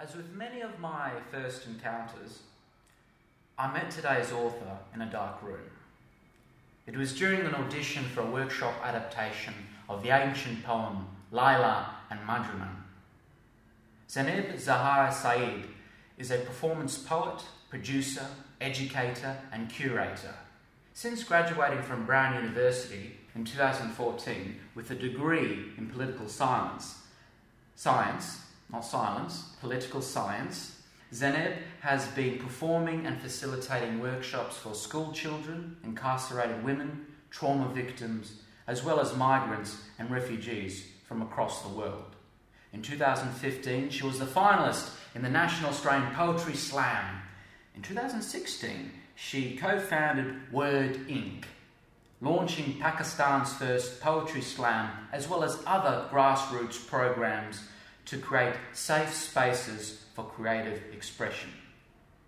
As with many of my first encounters, I met today's author in a dark room. It was during an audition for a workshop adaptation of the ancient poem Laila and Majnun. Zainab Zahra Saeed is a performance poet, producer, educator, and curator. Since graduating from Brown University in 2014 with a degree in political science, science, not silence, political science, Zainab has been performing and facilitating workshops for school children, incarcerated women, trauma victims, as well as migrants and refugees from across the world. In 2015, she was the finalist in the National Australian Poetry Slam. In 2016, she co founded Word Inc., launching Pakistan's first poetry slam, as well as other grassroots programs to create safe spaces for creative expression.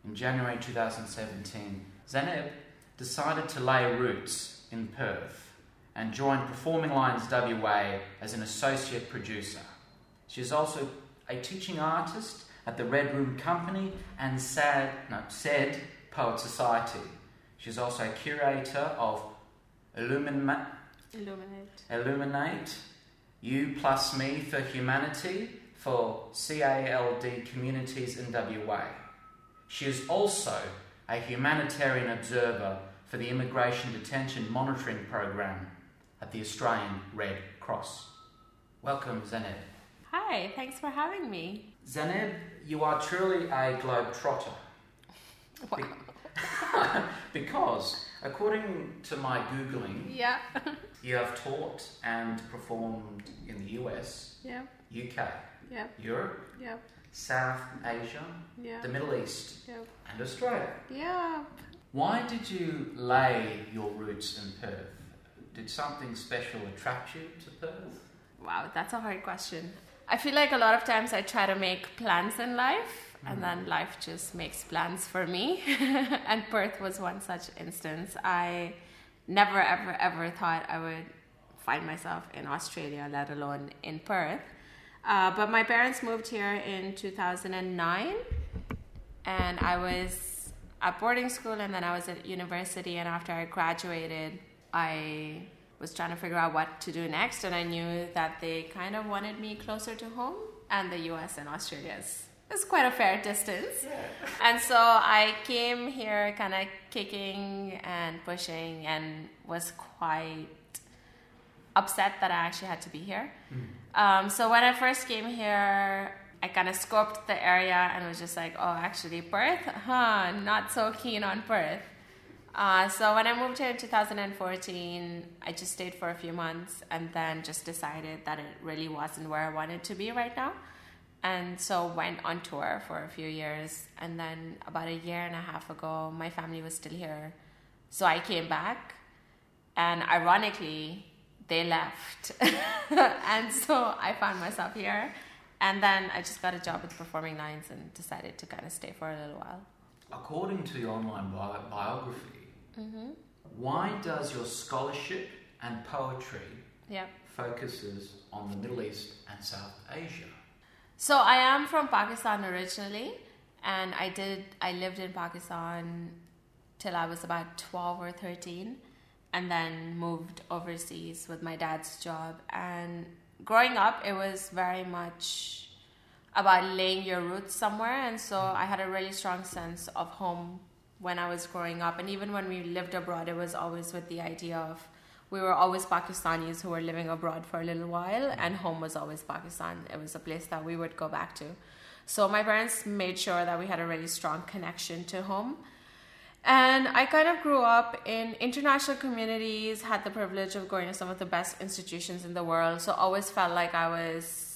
In January 2017, Zainab decided to lay roots in Perth and joined Performing Lines WA as an associate producer. She is also a teaching artist at the Red Room Company and SAD, no, SAID Poet Society. She's also a curator of Illumina- Illuminate. Illuminate, You Plus Me for Humanity for CALD communities in WA. She is also a humanitarian observer for the Immigration Detention Monitoring Program at the Australian Red Cross. Welcome, Zainab. Hi, thanks for having me. Zainab, you are truly a globetrotter. Wow. because, according to my Googling, Yeah. you have taught and performed in the US, yeah. UK, Yeah. Europe, Yeah. South Asia, Yeah. the Middle East, Yeah. and Australia. Yeah. Why did you lay your roots in Perth? Did something special attract you to Perth? Wow, that's a hard question. I feel like a lot of times I try to make plans in life, and then mm. life just makes plans for me. and Perth was one such instance. I never, ever, ever thought I would find myself in Australia, let alone in Perth. Uh, but my parents moved here in 2009, and I was at boarding school, and then I was at university. And after I graduated, I was trying to figure out what to do next, and I knew that they kind of wanted me closer to home, and the US and Australia is, is quite a fair distance. And so I came here kind of kicking and pushing, and was quite upset that I actually had to be here. Um, so when I first came here, I kind of scoped the area and was just like, oh, actually, Perth? Huh, not so keen on Perth. Uh, so when I moved here in 2014, I just stayed for a few months and then just decided that it really wasn't where I wanted to be right now. And so went on tour for a few years. And then about a year and a half ago, my family was still here. So I came back. And ironically, they left. and so I found myself here. And then I just got a job with Performing Lines and decided to kind of stay for a little while. According to your online bi- biography, mm-hmm. why does your scholarship and poetry Yeah. focuses on the Middle East and South Asia? So I am from Pakistan originally, and I did I lived in Pakistan till I was about 12 or 13 and then moved overseas with my dad's job. And growing up it was very much about laying your roots somewhere. And so I had a really strong sense of home when I was growing up. And even when we lived abroad it was always with the idea of we were always Pakistanis who were living abroad for a little while and home was always Pakistan. It was a place that we would go back to. So my parents made sure that we had a really strong connection to home and I kind of grew up in international communities, had the privilege of going to some of the best institutions in the world. So always felt like I was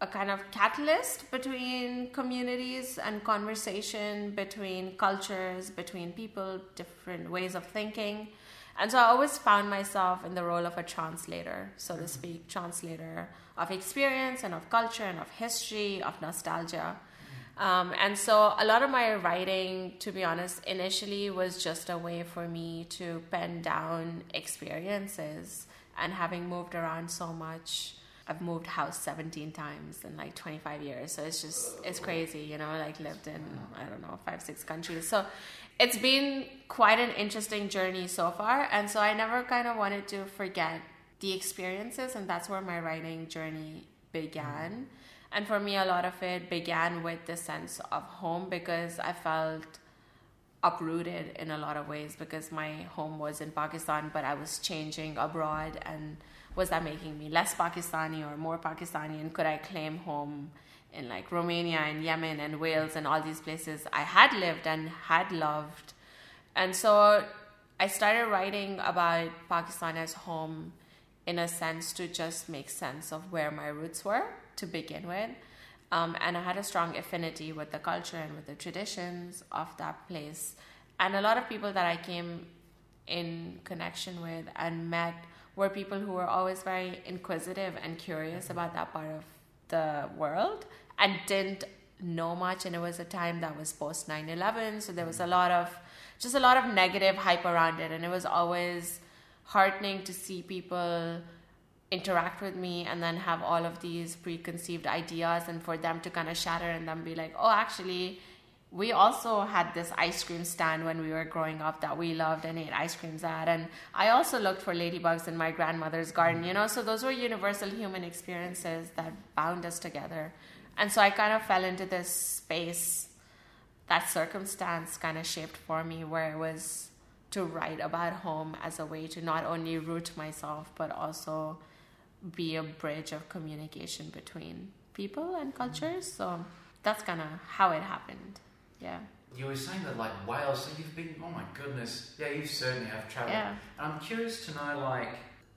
a kind of catalyst between communities and conversation between cultures, between people, different ways of thinking. And so I always found myself in the role of a translator, so to mm-hmm. speak, translator of experience and of culture and of history, of nostalgia. Um, and so a lot of my writing, to be honest, initially was just a way for me to pen down experiences. And having moved around so much, I've moved house 17 times in like 25 years. So it's just, it's crazy, you know, like lived in, I don't know, five, six countries. So it's been quite an interesting journey so far. And so I never kind of wanted to forget the experiences. And that's where my writing journey began. And for me, a lot of it began with the sense of home because I felt uprooted in a lot of ways because my home was in Pakistan, but I was changing abroad. And was that making me less Pakistani or more Pakistani? And could I claim home in like Romania and Yemen and Wales and all these places I had lived and had loved? And so I started writing about Pakistan as home in a sense to just make sense of where my roots were to begin with. Um, and I had a strong affinity with the culture and with the traditions of that place. And a lot of people that I came in connection with and met were people who were always very inquisitive and curious about that part of the world and didn't know much. And it was a time that was post 9 11. So there was a lot of, just a lot of negative hype around it. And it was always heartening to see people interact with me and then have all of these preconceived ideas and for them to kind of shatter and then be like, oh, actually, we also had this ice cream stand when we were growing up that we loved and ate ice creams at. And I also looked for ladybugs in my grandmother's garden, you know? So those were universal human experiences that bound us together. And so I kind of fell into this space that circumstance kind of shaped for me where it was to write about home as a way to not only root myself, but also be a bridge of communication between people and mm-hmm. cultures. So that's kind of how it happened. Yeah. You were saying that like Wales, so you've been, oh my goodness, yeah, you certainly have traveled. Yeah. And I'm curious to know, like,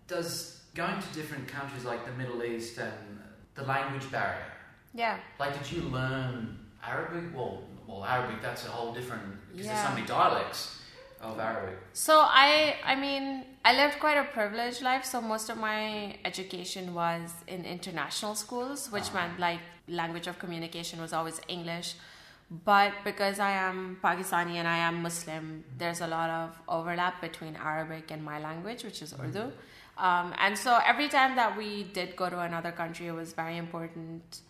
does going to different countries like the Middle East and the language barrier, Yeah. like, did you learn Arabic? Well, well, Arabic, that's a whole different, because there's so many dialects of Arabic. So I I mean I lived quite a privileged life. So most of my education was in international schools, which Ah. meant like language of communication was always English. But because I am Pakistani and I am Muslim, there's a lot of overlap between Arabic and my language, which is Urdu. Um, and so every time that we did go to another country, it was very important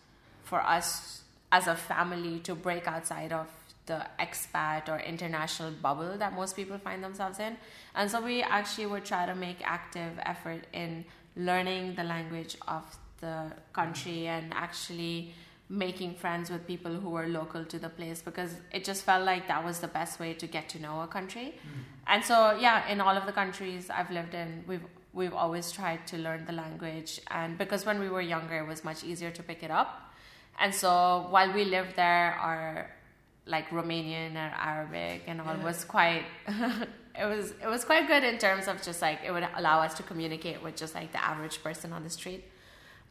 for us as a family to break outside of the expat or international bubble that most people find themselves in. And so we actually would try to make active effort in learning the language of the country and actually making friends with people who were local to the place because it just felt like that was the best way to get to know a country. Mm. And so yeah, in all of the countries I've lived in, we've we've always tried to learn the language and because when we were younger it was much easier to pick it up. And so while we lived there our like Romanian or Arabic and all Yeah. was quite it was it was quite good in terms of just like it would allow us to communicate with just like the average person on the street.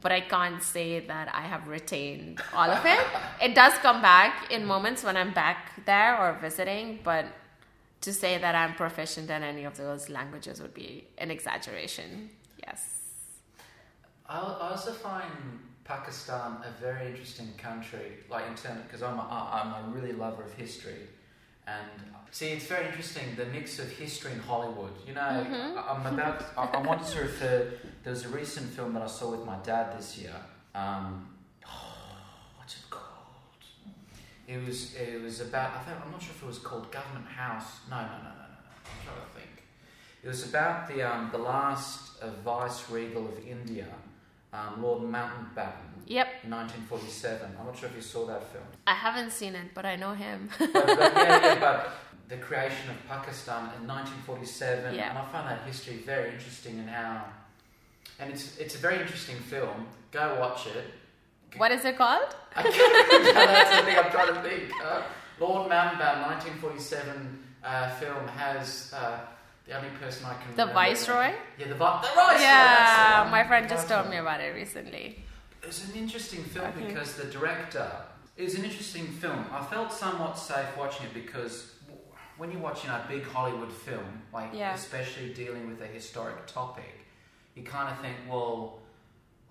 But I can't say that I have retained all of it. It does come back in moments when I'm back there or visiting, but to say that I'm proficient in any of those languages would be an exaggeration. Yes. I, I also find Pakistan a very interesting country, like in terms because I'm a, I'm a really lover of history, and see it's very interesting the mix of history and Hollywood. You know, Mhm. I, I'm about I, I wanted to refer. There was a recent film that I saw with my dad this year. Um, what's it called? It was it was about I think I'm not sure if it was called Government House. No, no, no, no, no. no. I'm trying to think. It was about the um, the last uh, vice regal of India, um, Lord Mountbatten, Yep. 1947. I'm not sure if you saw that film, I haven't seen it, but I know him. but, but yeah, yeah, but the creation of Pakistan in 1947, Yeah. and I find that history very interesting and how, and it's it's a very interesting film. Go watch it. what is it called? I can't, that's the thing I'm trying to think. Uh, Lord Mountbatten, 1947 uh, film has uh, the only person I can The. Viceroy? Yeah, the, vi- the Viceroy. yeah, the my friend just told me about it recently. It's an interesting film Okay. because the director. It was an interesting film. I felt somewhat safe watching it because when you're watching a big Hollywood film, like Yeah. especially dealing with a historic topic, you kind of think, well,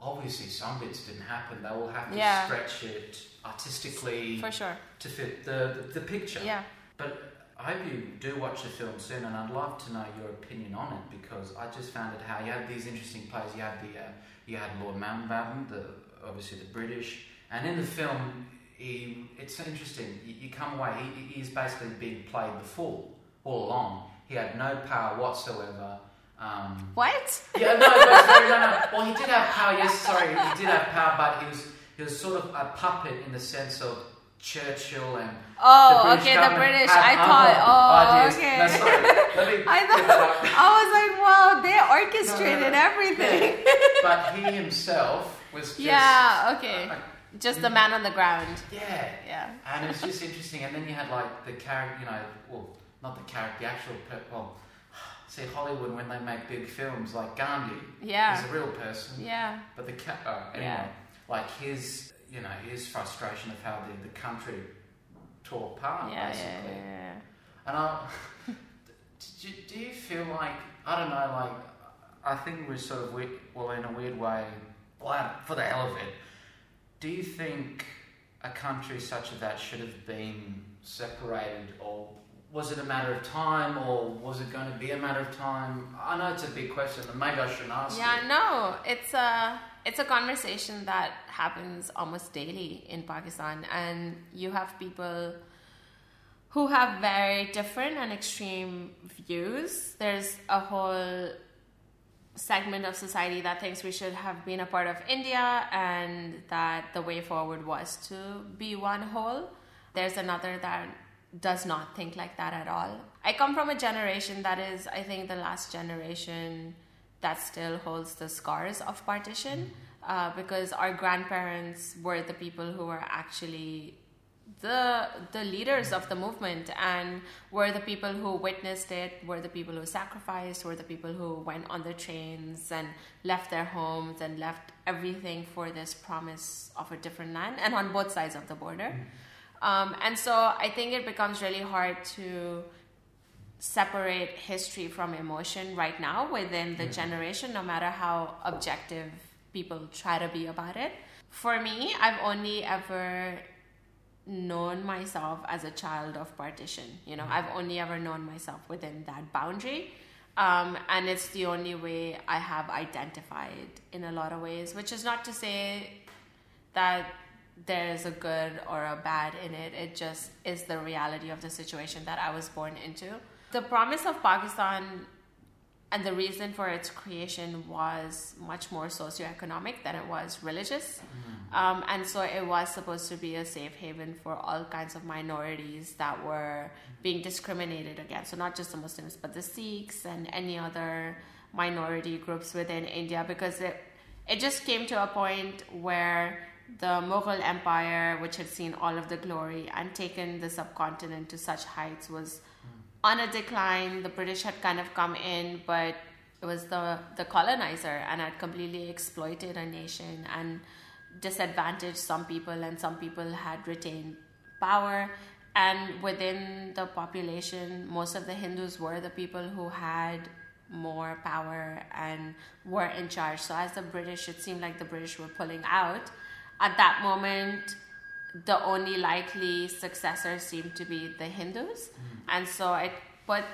obviously some bits didn't happen. They will have to Yeah. stretch it artistically For sure. to fit the, the, the picture. Yeah. But I hope you do watch the film soon, and I'd love to know your opinion on it because I just found it how you had these interesting players. You had the uh, you had Lord Mountbatten, the obviously the British, and in the film, he, it's interesting. You, you come away, he, he's basically being played the fool all along. He had no power whatsoever. Um, What? yeah, no, sorry, no, no. Well, he did have power. Yes, sorry, he did have power, but he was he was sort of a puppet in the sense of Churchill and Oh, British okay, the British. I thought. Oh, ideas. okay. No, sorry. I thought. I was like, wow, they orchestrated No, everything. but he himself was just Yeah. Okay. uh, Just the man on the ground. yeah, Yeah. and it was just interesting. And then you had like the character, you know, well, not the character, the actual. Per- well, see Hollywood when they make big films like Gandhi Yeah. is a real person, Yeah. but the ca- uh, anyway, Yeah. like his, you know, his frustration of how the, the country tore apart, Yeah. Yeah. basically. Yeah. And I, do, you- do you feel like I don't know, like I think we're sort of weird, well in a weird way, well for the hell of it. Do you think a country such as that should have been separated, or was it a matter of time, or was it going to be a matter of time? I know it's a big question, and maybe I shouldn't ask Yeah, it. no, it's a it's a conversation that happens almost daily in Pakistan, and you have people who have very different and extreme views. There's a whole segment of society that thinks we should have been a part of India and that the way forward was to be one whole. There's another that does not think like that at all. I come from a generation that is, I think, the last generation that still holds the scars of partition uh, because our grandparents were the people who were actually the the leaders of the movement and were the people who witnessed it were the people who sacrificed were the people who went on the trains and left their homes and left everything for this promise of a different land and on both sides of the border. Um, and so i think it becomes really hard to separate history from emotion right now within the generation no matter how objective people try to be about it for me i've only ever known myself as a child of partition. You know, I've only ever known myself within that boundary. Um, and it's the only way I have identified in a lot of ways, which is not to say that there's a good or a bad in it. It just is the reality of the situation that I was born into. The promise of Pakistan and the reason for its creation was much more socioeconomic than it was religious. Um, and so it was supposed to be a safe haven for all kinds of minorities that were being discriminated against. So, not just the Muslims, but the Sikhs and any other minority groups within India, because it, it just came to a point where the Mughal Empire, which had seen all of the glory and taken the subcontinent to such heights, was on a decline. The British had kind of come in, but it was the, the colonizer and had completely exploited a nation and disadvantaged some people, and some people had retained power. And within the population, most of the Hindus were the people who had more power and were in charge. So, as the British, it seemed like the British were pulling out. At that moment, the only likely successor seemed to be the Hindus. And so it put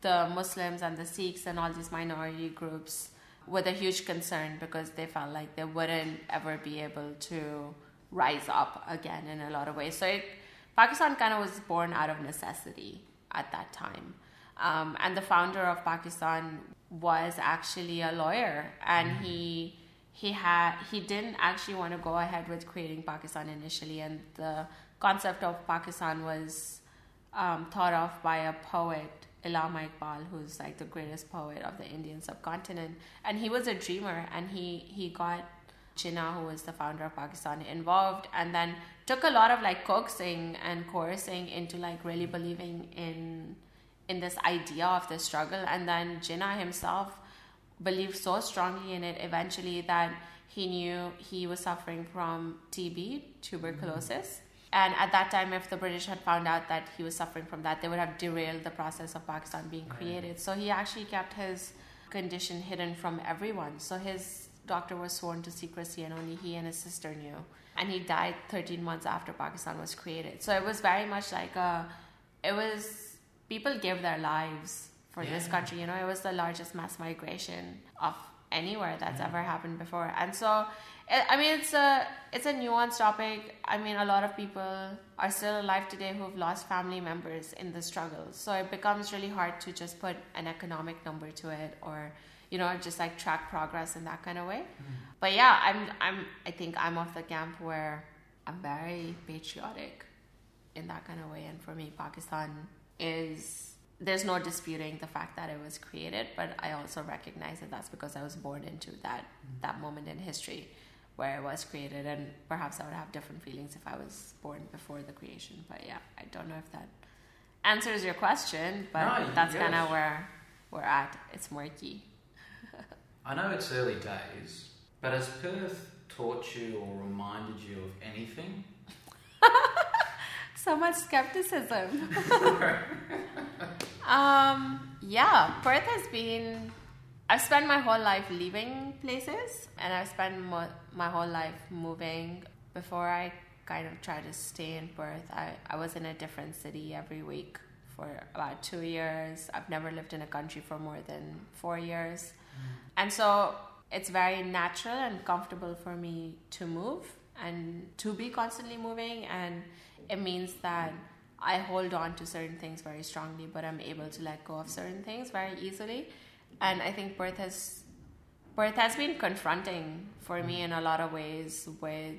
the Muslims and the Sikhs and all these minority groups with a huge concern because they felt like they wouldn't ever be able to rise up again in a lot of ways. So it, Pakistan kind of was born out of necessity at that time. Um, and the founder of Pakistan was actually a lawyer, and he he had he didn't actually want to go ahead with creating Pakistan initially, and the concept of Pakistan was um, thought of by a poet, Allama Iqbal, who's like the greatest poet of the Indian subcontinent, and he was a dreamer, and he he got Jinnah, who was the founder of Pakistan, involved, and then took a lot of like coaxing and coercing into like really believing in in this idea of the struggle, and then Jinnah himself believed so strongly in it eventually that he knew he was suffering from TB, tuberculosis. And at that time, if the British had found out that he was suffering from that, they would have derailed the process of Pakistan being created. So he actually kept his condition hidden from everyone. So his doctor was sworn to secrecy, and only he and his sister knew. And he died 13 months after Pakistan was created. So it was very much like a, it was people give their lives for this country. You know, it was the largest mass migration of anywhere that's ever happened before, and so. I I mean, it's a it's a nuanced topic. I mean, a lot of people are still alive today who've lost family members in the struggle. So it becomes really hard to just put an economic number to it, or you know, just like track progress in that kind of way. But yeah, I'm I'm I think I'm of the camp where I'm very patriotic in that kind of way, and for me, Pakistan is there's no disputing the fact that it was created, but I also recognize that that's because I was born into that that moment in history where it was created, and perhaps I would have different feelings if I was born before the creation. But yeah, I don't know if that answers your question, but No, that's yes. kind of where we're at. It's murky. I know it's early days, but has Perth taught you or reminded you of anything? So much skepticism. um, yeah, Perth has been. I've spent my whole life leaving places, and I've spent mo- my whole life moving. Before I kind of tried to stay in Perth, I, I was in a different city every week for about two years. I've never lived in a country for more than four years. And so it's very natural and comfortable for me to move and to be constantly moving. And it means that I hold on to certain things very strongly, but I'm able to let go of certain things very easily. And I think Perth has Perth has been confronting for me in a lot of ways with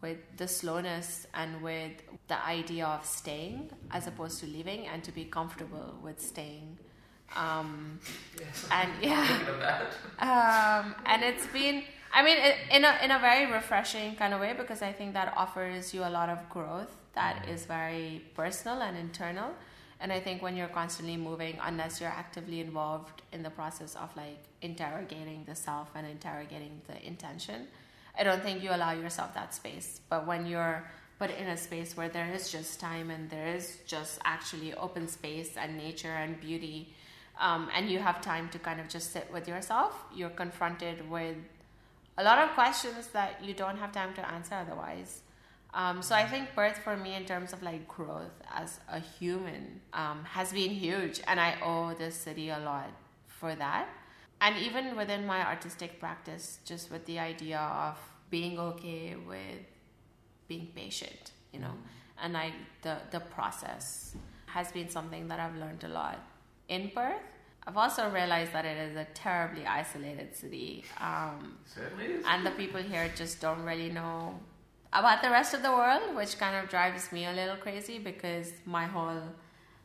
with the slowness and with the idea of staying as opposed to leaving and to be comfortable with staying. Um, Yes. and yeah Thinking of that. um, and it's been i mean in a in a very refreshing kind of way because i think that offers you a lot of growth that is very personal and internal. And i think when you're constantly moving unless you're actively involved in the process of like interrogating the self and interrogating the intention i don't think you allow yourself that space. But when you're put in a space where there is just time and there is just actually open space and nature and beauty um, and you have time to kind of just sit with yourself, you're confronted with a lot of questions that you don't have time to answer otherwise. Um, so I think Perth for me, in terms of like growth as a human, um, has been huge, and I owe this city a lot for that. And even within my artistic practice, just with the idea of being okay with being patient, you know, and I the the process has been something that I've learned a lot in Perth. I've also realized that it is a terribly isolated city, um, Certainly is. and the people here just don't really know about the rest of the world, which kind of drives me a little crazy because my whole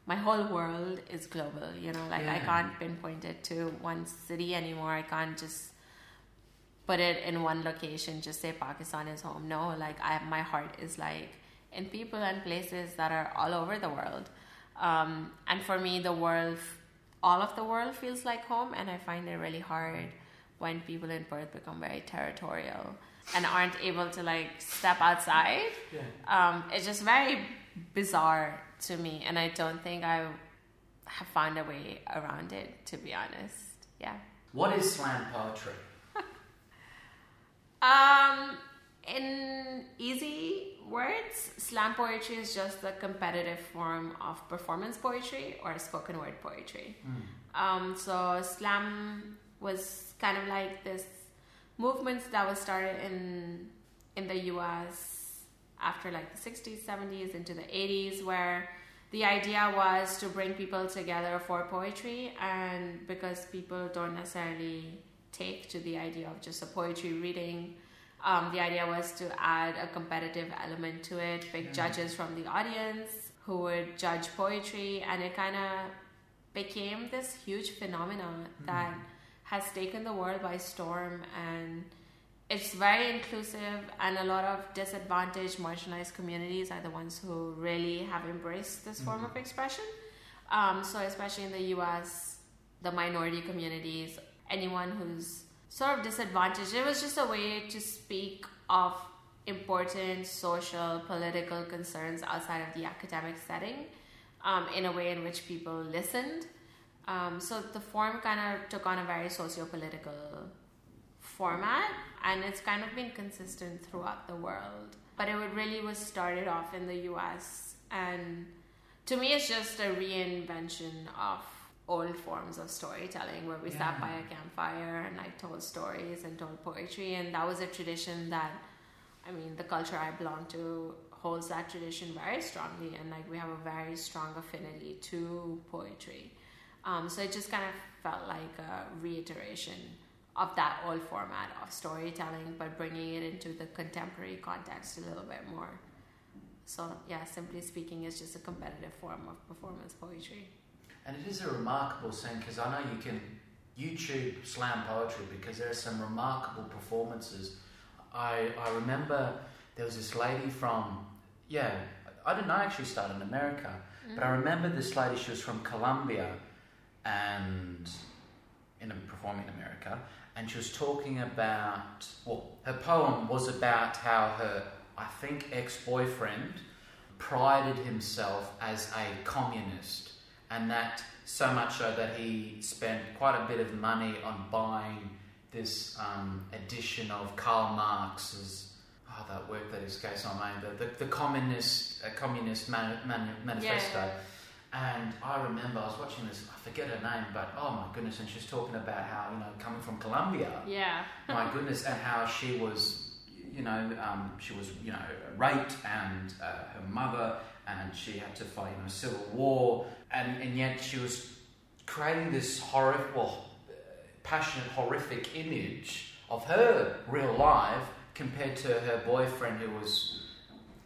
my whole world is global. You know, like I can't pinpoint it to one city anymore. I can't just put it in one location. Just say Pakistan is home. No, like I, my heart is like in people and places that are all over the world. Um, and for me, the world, all of the world feels like home, and I find it really hard when people in Perth become very territorial and aren't able to like step outside. Yeah. Um, it's just very bizarre to me, and I don't think I have found a way around it. To be honest, yeah. What is slam poetry? Um, in easy words, slam poetry is just the competitive form of performance poetry or spoken word poetry. Um, so slam was kind of like this movement that was started in in the U.S. after like the 60s, 70s, into the 80s, where the idea was to bring people together for poetry, and because people don't necessarily take to the idea of just a poetry reading. Um, the idea was to add a competitive element to it, pick judges from the audience who would judge poetry, and it kind of became this huge phenomenon that has taken the world by storm and it's very inclusive and a lot of disadvantaged marginalized communities are the ones who really have embraced this form of expression. Um, so especially in the us the minority communities anyone who's sort of disadvantaged. It was just a way to speak of important social political concerns outside of the academic setting um, in a way in which people listened. Um, so the form kind of took on a very socio-political format and it's kind of been consistent throughout the world. But it really was started off in the us and to me, it's just a reinvention of old forms of storytelling where we sat by a campfire and like told stories and told poetry and that was a tradition that I mean the culture I belong to holds that tradition very strongly and like we have a very strong affinity to poetry. Um, so it just kind of felt like a reiteration of that old format of storytelling but bringing it into the contemporary context a little bit more. So yeah, simply speaking, it's just a competitive form of performance poetry. And it is a remarkable thing because I know you can YouTube slam poetry because there are some remarkable performances. I, I remember there was this lady from, yeah, I didn't know actually started in America, mm. but I remember this lady, she was from Colombia and in performing in America, and she was talking about, well, her poem was about how her, I think, ex boyfriend prided himself as a communist, and that so much so that he spent quite a bit of money on buying this um, edition of Karl Marx's. Oh, that work that escapes my mind. The, the, the communist, uh, communist man, man, manifesto. Yeah. And I remember I was watching this. I forget her name, but oh my goodness! And she's talking about how you know coming from Colombia, Yeah. my goodness, and how she was, you know, um, she was, you know, raped, and uh, her mother, and she had to fight in a civil war, and and yet she was creating this horrific, well, passionate, horrific image of her real life compared to her boyfriend, who was,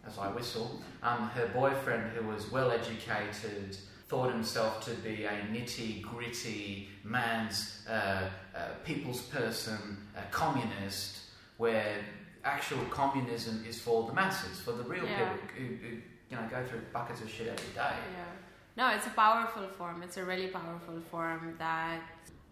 as I whistle, um, her boyfriend, who was well educated. Thought himself to be a nitty gritty man's uh, uh, people's person, a communist, where actual communism is for the masses, for the real Yeah. people who, who you know go through buckets of shit every day. Yeah. No, it's a powerful form. It's a really powerful form that.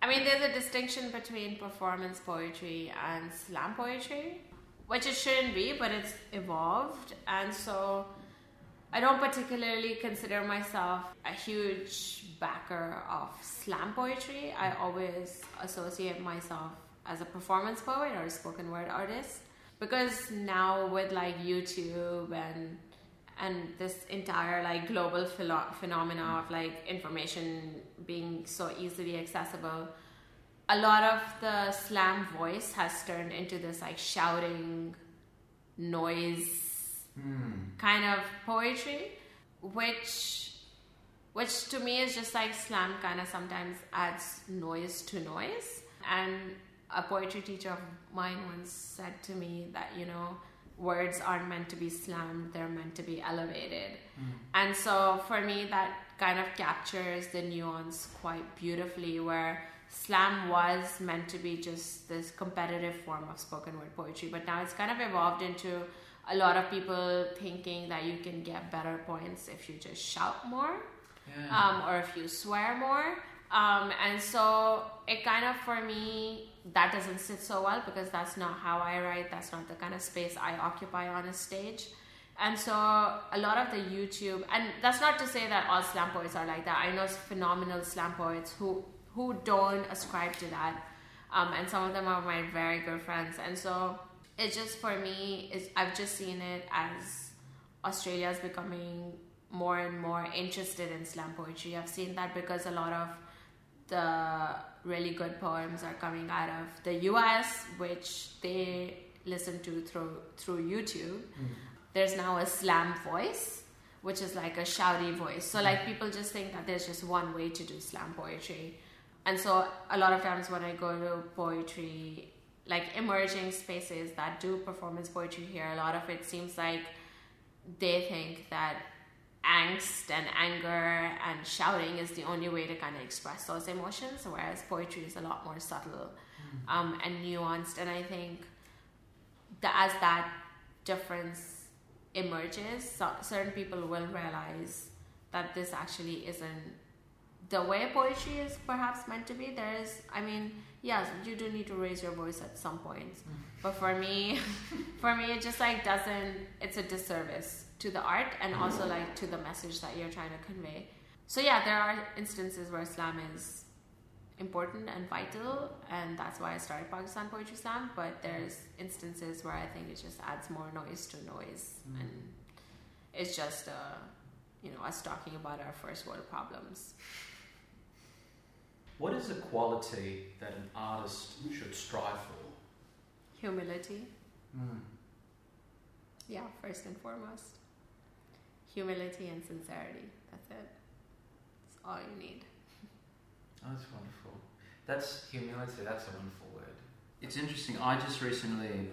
I mean, there's a distinction between performance poetry and slam poetry, which it shouldn't be, but it's evolved. And so I don't particularly consider myself a huge backer of slam poetry. I always associate myself as a performance poet or a spoken word artist because now with like YouTube and and this entire like global philo- phenomena of like information being so easily accessible a lot of the slam voice has turned into this like shouting noise Hmm. kind of poetry which which to me is just like slam kind of sometimes adds noise to noise and a poetry teacher of mine once said to me that you know words aren't meant to be slammed they're meant to be elevated and so for me that kind of captures the nuance quite beautifully where slam was meant to be just this competitive form of spoken word poetry but now it's kind of evolved into a lot of people thinking that you can get better points if you just shout more Yeah. um, or if you swear more. Um, and so it kind of, for me, that doesn't sit so well because that's not how I write. That's not the kind of space I occupy on a stage. And so a lot of the YouTube, and that's not to say that all slam poets are like that. I know phenomenal slam poets who who don't ascribe to that, um, and some of them are my very good friends. And so it's just for me, is I've just seen it as Australia is becoming more and more interested in slam poetry. I've seen that because a lot of the really good poems are coming out of the US, which they listen to through through YouTube. Mm-hmm. There's now a slam voice, which is like a shouty voice. So like people just think that there's just one way to do slam poetry. And so a lot of times when I go to poetry, like emerging spaces that do performance poetry here, a lot of it seems like they think that angst and anger and shouting is the only way to kind of express those emotions, whereas poetry is a lot more subtle um, and nuanced. And I think that as that difference emerges, so certain people will realize that this actually isn't the way poetry is perhaps meant to be. There is, I mean, yes, you do need to raise your voice at some point, but for me, for me, it just like doesn't. It's a disservice to the art and also like to the message that you're trying to convey. So yeah, there are instances where slam is important and vital, and that's why I started Pakistan Poetry Slam. But there's instances where I think it just adds more noise to noise, and it's just a you know us talking about our first world problems. What is a quality that an artist should strive for? Humility. Mm. Yeah, first and foremost. Humility and sincerity. That's it. That's all you need. Oh, that's wonderful. That's humility. That's a wonderful word. It's interesting. I just recently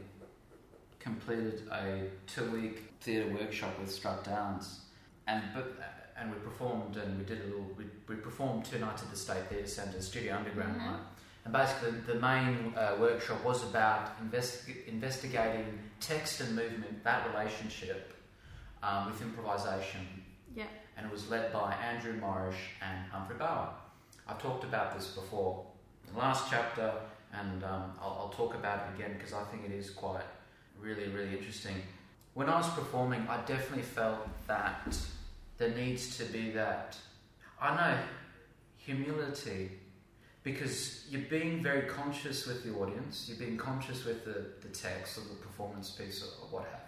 completed a two-week theatre workshop with Strut Dance, and but and we performed and we did a little. We, we performed two nights at the State Theatre Centre, Studio Underground Mhm. night. And basically, the main uh, workshop was about investi- investigating text and movement, that relationship um, with improvisation. Yeah. And it was led by Andrew Morrish and Humphrey Bower. I've talked about this before, in the last chapter, and um, I'll, I'll talk about it again because I think it is quite really, really interesting. When I was performing, I definitely felt that there needs to be that, I know, humility because you're being very conscious with the audience, you're being conscious with the, the text or the performance piece or, or what have.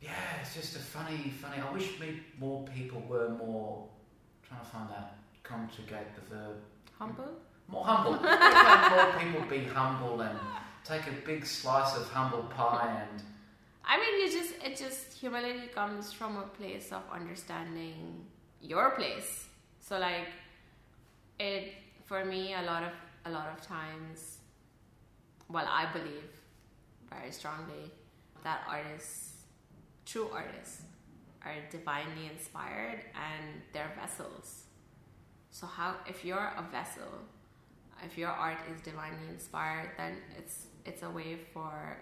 Yeah, it's just a funny, funny. I wish me, more people were more trying to find that conjugate the verb Humble? more humble. More people be humble and take a big slice of humble pie and I mean, you just it just humility comes from a place of understanding your place. So like it for me a lot of a lot of times well I believe very strongly that artists true artists are divinely inspired and they're vessels. So how if you're a vessel, if your art is divinely inspired, then it's it's a way for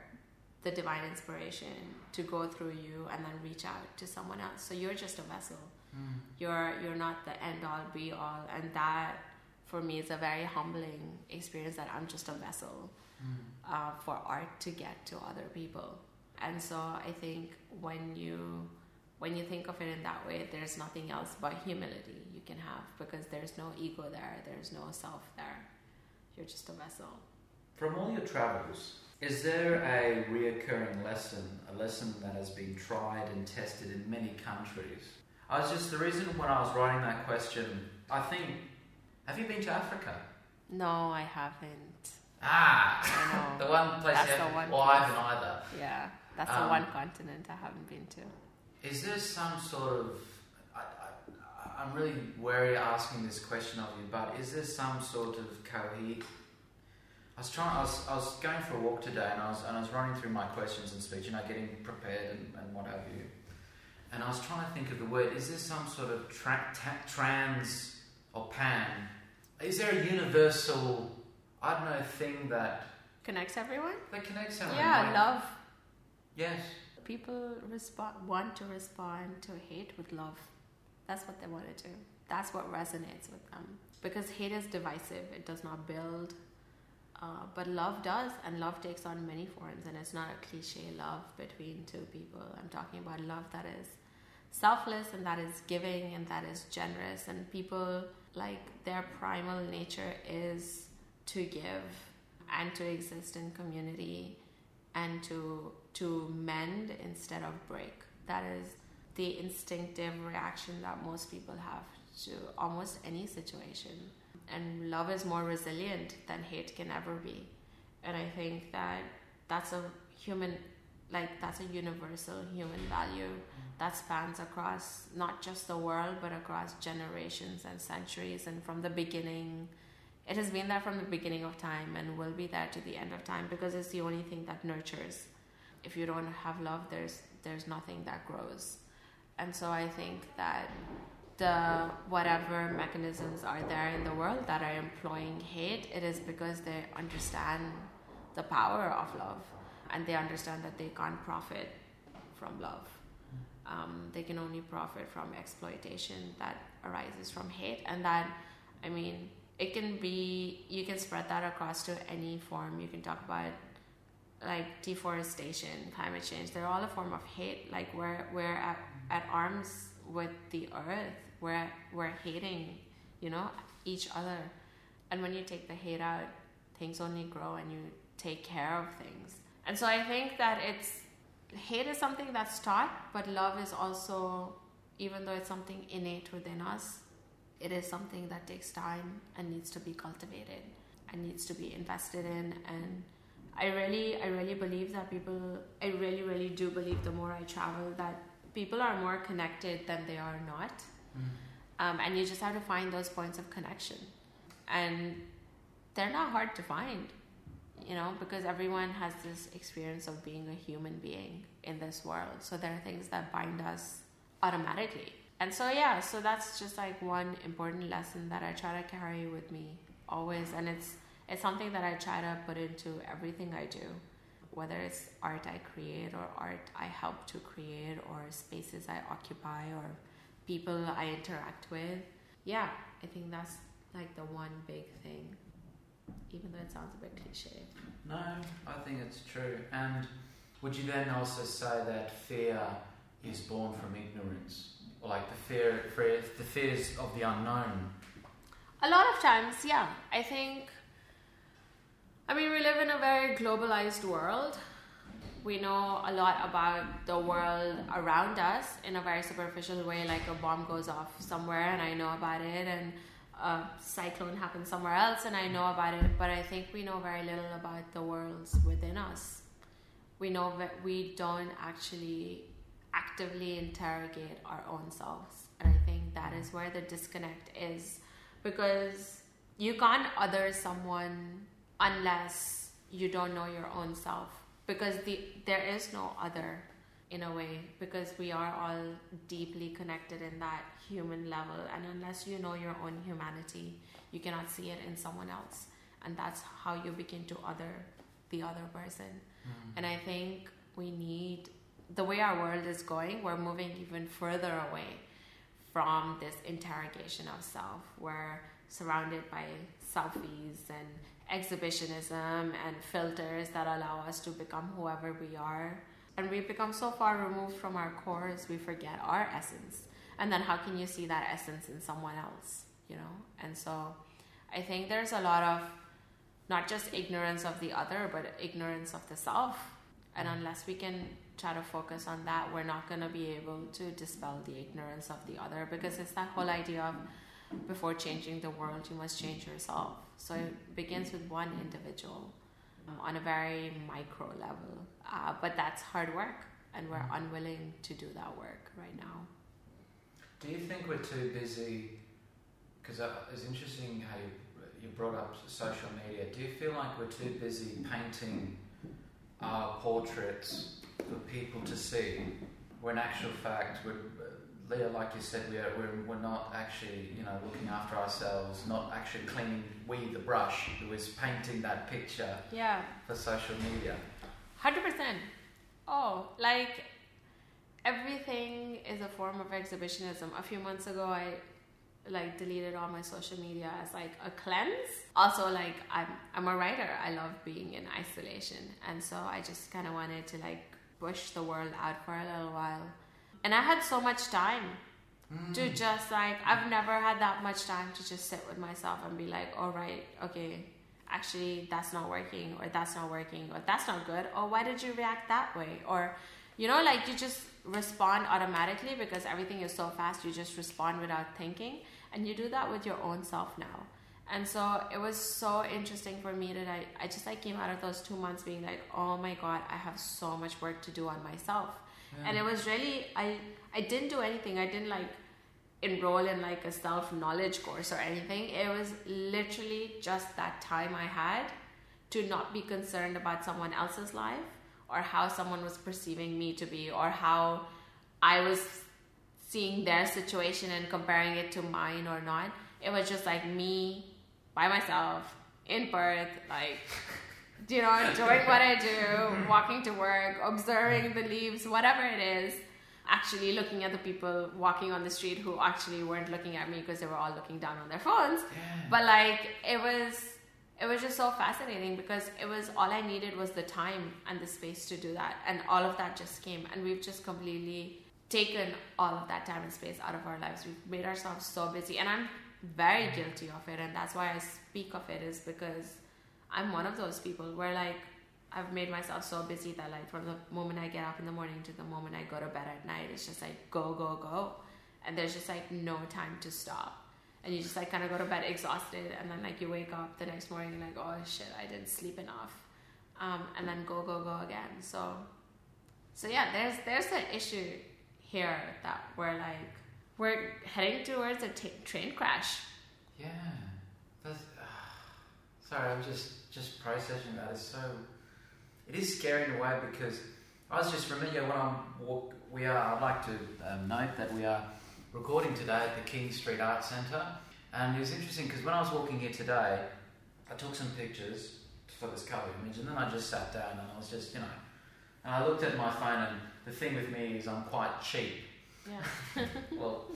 the divine inspiration to go through you and then reach out to someone else. So you're just a vessel. You're you're not the end all be all, and that for me is a very humbling experience that I'm just a vessel uh, for art to get to other people. And so I think when you when you think of it in that way, there's nothing else but humility you can have because there's no ego there, there's no self there. You're just a vessel. From all your travels, is there a reoccurring lesson, a lesson that has been tried and tested in many countries? I was just the reason when I was writing that question, I think, have you been to Africa? No, I haven't. Ah, I know. the one place That's you the have, one well, I haven't either. Yeah, that's Um, the one continent I haven't been to. Is there some sort of I, I, I'm really wary asking this question of you, but is there some sort of cohe? I was trying. I was, I was going for a walk today, and I was and I was running through my questions and speech, you know, getting prepared and, and what have you. And I was trying to think of the word. Is there some sort of tra- ta- trans or pan? Is there a universal, I don't know, thing that Connects everyone? that connects everyone? Yeah, Like- love. Yes. People respond want to respond to hate with love. That's what they want to do. That's what resonates with them. Because hate is divisive. It does not build. Uh, but love does, and love takes on many forms, and it's not a cliche love between two people. I'm talking about love that is selfless and that is giving and that is generous, and people like their primal nature is to give and to exist in community and to to mend instead of break. That is the instinctive reaction that most people have to almost any situation. And love is more resilient than hate can ever be. And I think that that's a human like that's a universal human value that spans across not just the world but across generations and centuries and from the beginning it has been there from the beginning of time and will be there to the end of time because it's the only thing that nurtures if you don't have love there's there's nothing that grows. And so i think that the whatever mechanisms are there in the world that are employing hate it is because they understand the power of love and they understand that they can't profit from love. Um, they can only profit from exploitation that arises from hate and that i mean it can be you can spread that across to any form. You can talk about like deforestation climate change they're all a form of hate. Like we're we're at, at arms with the earth. We're we're hating you know each other. And when you take the hate out things only grow and you take care of things. And so i think that it's hate is something that's taught but love is also even though it's something innate within us, it is something that takes time and needs to be cultivated and needs to be invested in and I really I really believe that people I really really do believe the more I travel that people are more connected than they are not. Mm. Um, and you just have to find those points of connection. And they're not hard to find, you know, because everyone has this experience of being a human being in this world. So there are things that bind us automatically. And so, yeah, so that's just like one important lesson that I try to carry with me always. And it's, it's something that I try to put into everything I do, whether it's art I create or art I help to create or spaces I occupy or people I interact with. Yeah, I think that's like the one big thing, even though it sounds a bit cliche. No, I think it's true. And would you then also say that fear is born from ignorance? Like the fear, fear the fears of the unknown? A lot of times, yeah. I think I mean, we live in a very globalized world. We know a lot about the world around us in a very superficial way, like a bomb goes off somewhere and I know about it, and a cyclone happens somewhere else and I know about it. But I think we know very little about the worlds within us. We know that we don't actually actively interrogate our own selves. And I think that is where the disconnect is because you can't other someone unless you don't know your own self. Because the there is no other in a way because we are all deeply connected in that human level. And unless you know your own humanity you cannot see it in someone else. And that's how you begin to other the other person. Mm-hmm. and i think we need the way our world is going we're moving even further away from this interrogation of self. We're surrounded by selfies and exhibitionism and filters that allow us to become whoever we are. And we become so far removed from our cores, we forget our essence. And then how can you see that essence in someone else, you know? And so I think there's a lot of not just ignorance of the other, but ignorance of the self. And unless we can try to focus on that, we're not going to be able to dispel the ignorance of the other because it's that whole idea of before changing the world, you must change yourself. So it begins with one individual um, on a very micro level. Uh, but that's hard work, and we're unwilling to do that work right now. Do you think we're too busy? Because uh, it's interesting how you, you brought up social media. Do you feel like we're too busy painting our portraits for people to see, when actual fact we're Leah, like you said, we are, we're, we're not actually, you know, looking after ourselves, not actually cleaning we the brush who is painting that picture yeah. for social media. 100%. Oh, like everything is a form of exhibitionism. A few months ago, I like deleted all my social media as like a cleanse. Also, like I'm I'm a writer. I love being in isolation, and so I just kind of wanted to like push the world out for a little while and I had so much time mm. to just like I've never had that much time to just sit with myself and be like, all right, okay, actually that's not working, or that's not working, or that's not good, or why did you react that way, or you know, like you just respond automatically because everything is so fast. You just respond without thinking, and you do that with your own self now. And so it was so interesting for me that I, I just like came out of those two months being like, oh my god, I have so much work to do on myself and it was really i i didn't do anything. I didn't like enroll in like a self knowledge course or anything. It was literally just that time i had to not be concerned about someone else's life or how someone was perceiving me to be or how i was seeing their situation and comparing it to mine or not. It was just like me by myself in Perth like you know, doing what I do, walking to work, observing the leaves, whatever it is, actually looking at the people walking on the street who actually weren't looking at me because they were all looking down on their phones. Yeah. But like it was it was just so fascinating because it was all I needed was the time and the space to do that and all of that just came and we've just completely taken all of that time and space out of our lives. We've made ourselves so busy and I'm very guilty of it and that's why I speak of it is because I'm one of those people where like I've made myself so busy that like from the moment I get up in the morning to the moment I go to bed at night, it's just like go, go, go. and there's just like no time to stop. And you just like kind of go to bed exhausted, and then like you wake up the next morning and like, oh shit, I didn't sleep enough, um, and then go go go again. So, so yeah, there's there's an issue here that we're like we're heading towards a t- train crash. Yeah. That's, sorry, I'm just just processing that. It's so. It is scary in a way because I was just remember when I'm walk. We are. I'd like to um, note that we are recording today at the King Street Art Centre, and it was interesting because when I was walking here today, I took some pictures for this cover image, and then I just sat down and I was just you know, and I looked at my phone, and the thing with me is I'm quite cheap. Yeah. well,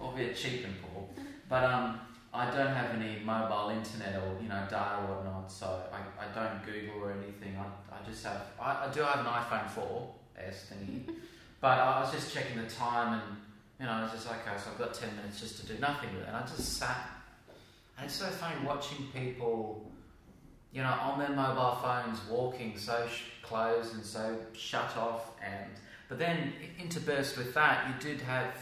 albeit cheap and poor, but um, I don't have any mobile internet or you know data or whatnot, so I, I don't Google or anything. I, I just have I, I do have an iPhone four 4S thingy, but I was just checking the time and you know I was just like okay, so I've got ten minutes just to do nothing with it, and I just sat. And it's so funny watching people, you know, on their mobile phones walking so sh- close and so shut off, and but then interspersed with that, you did have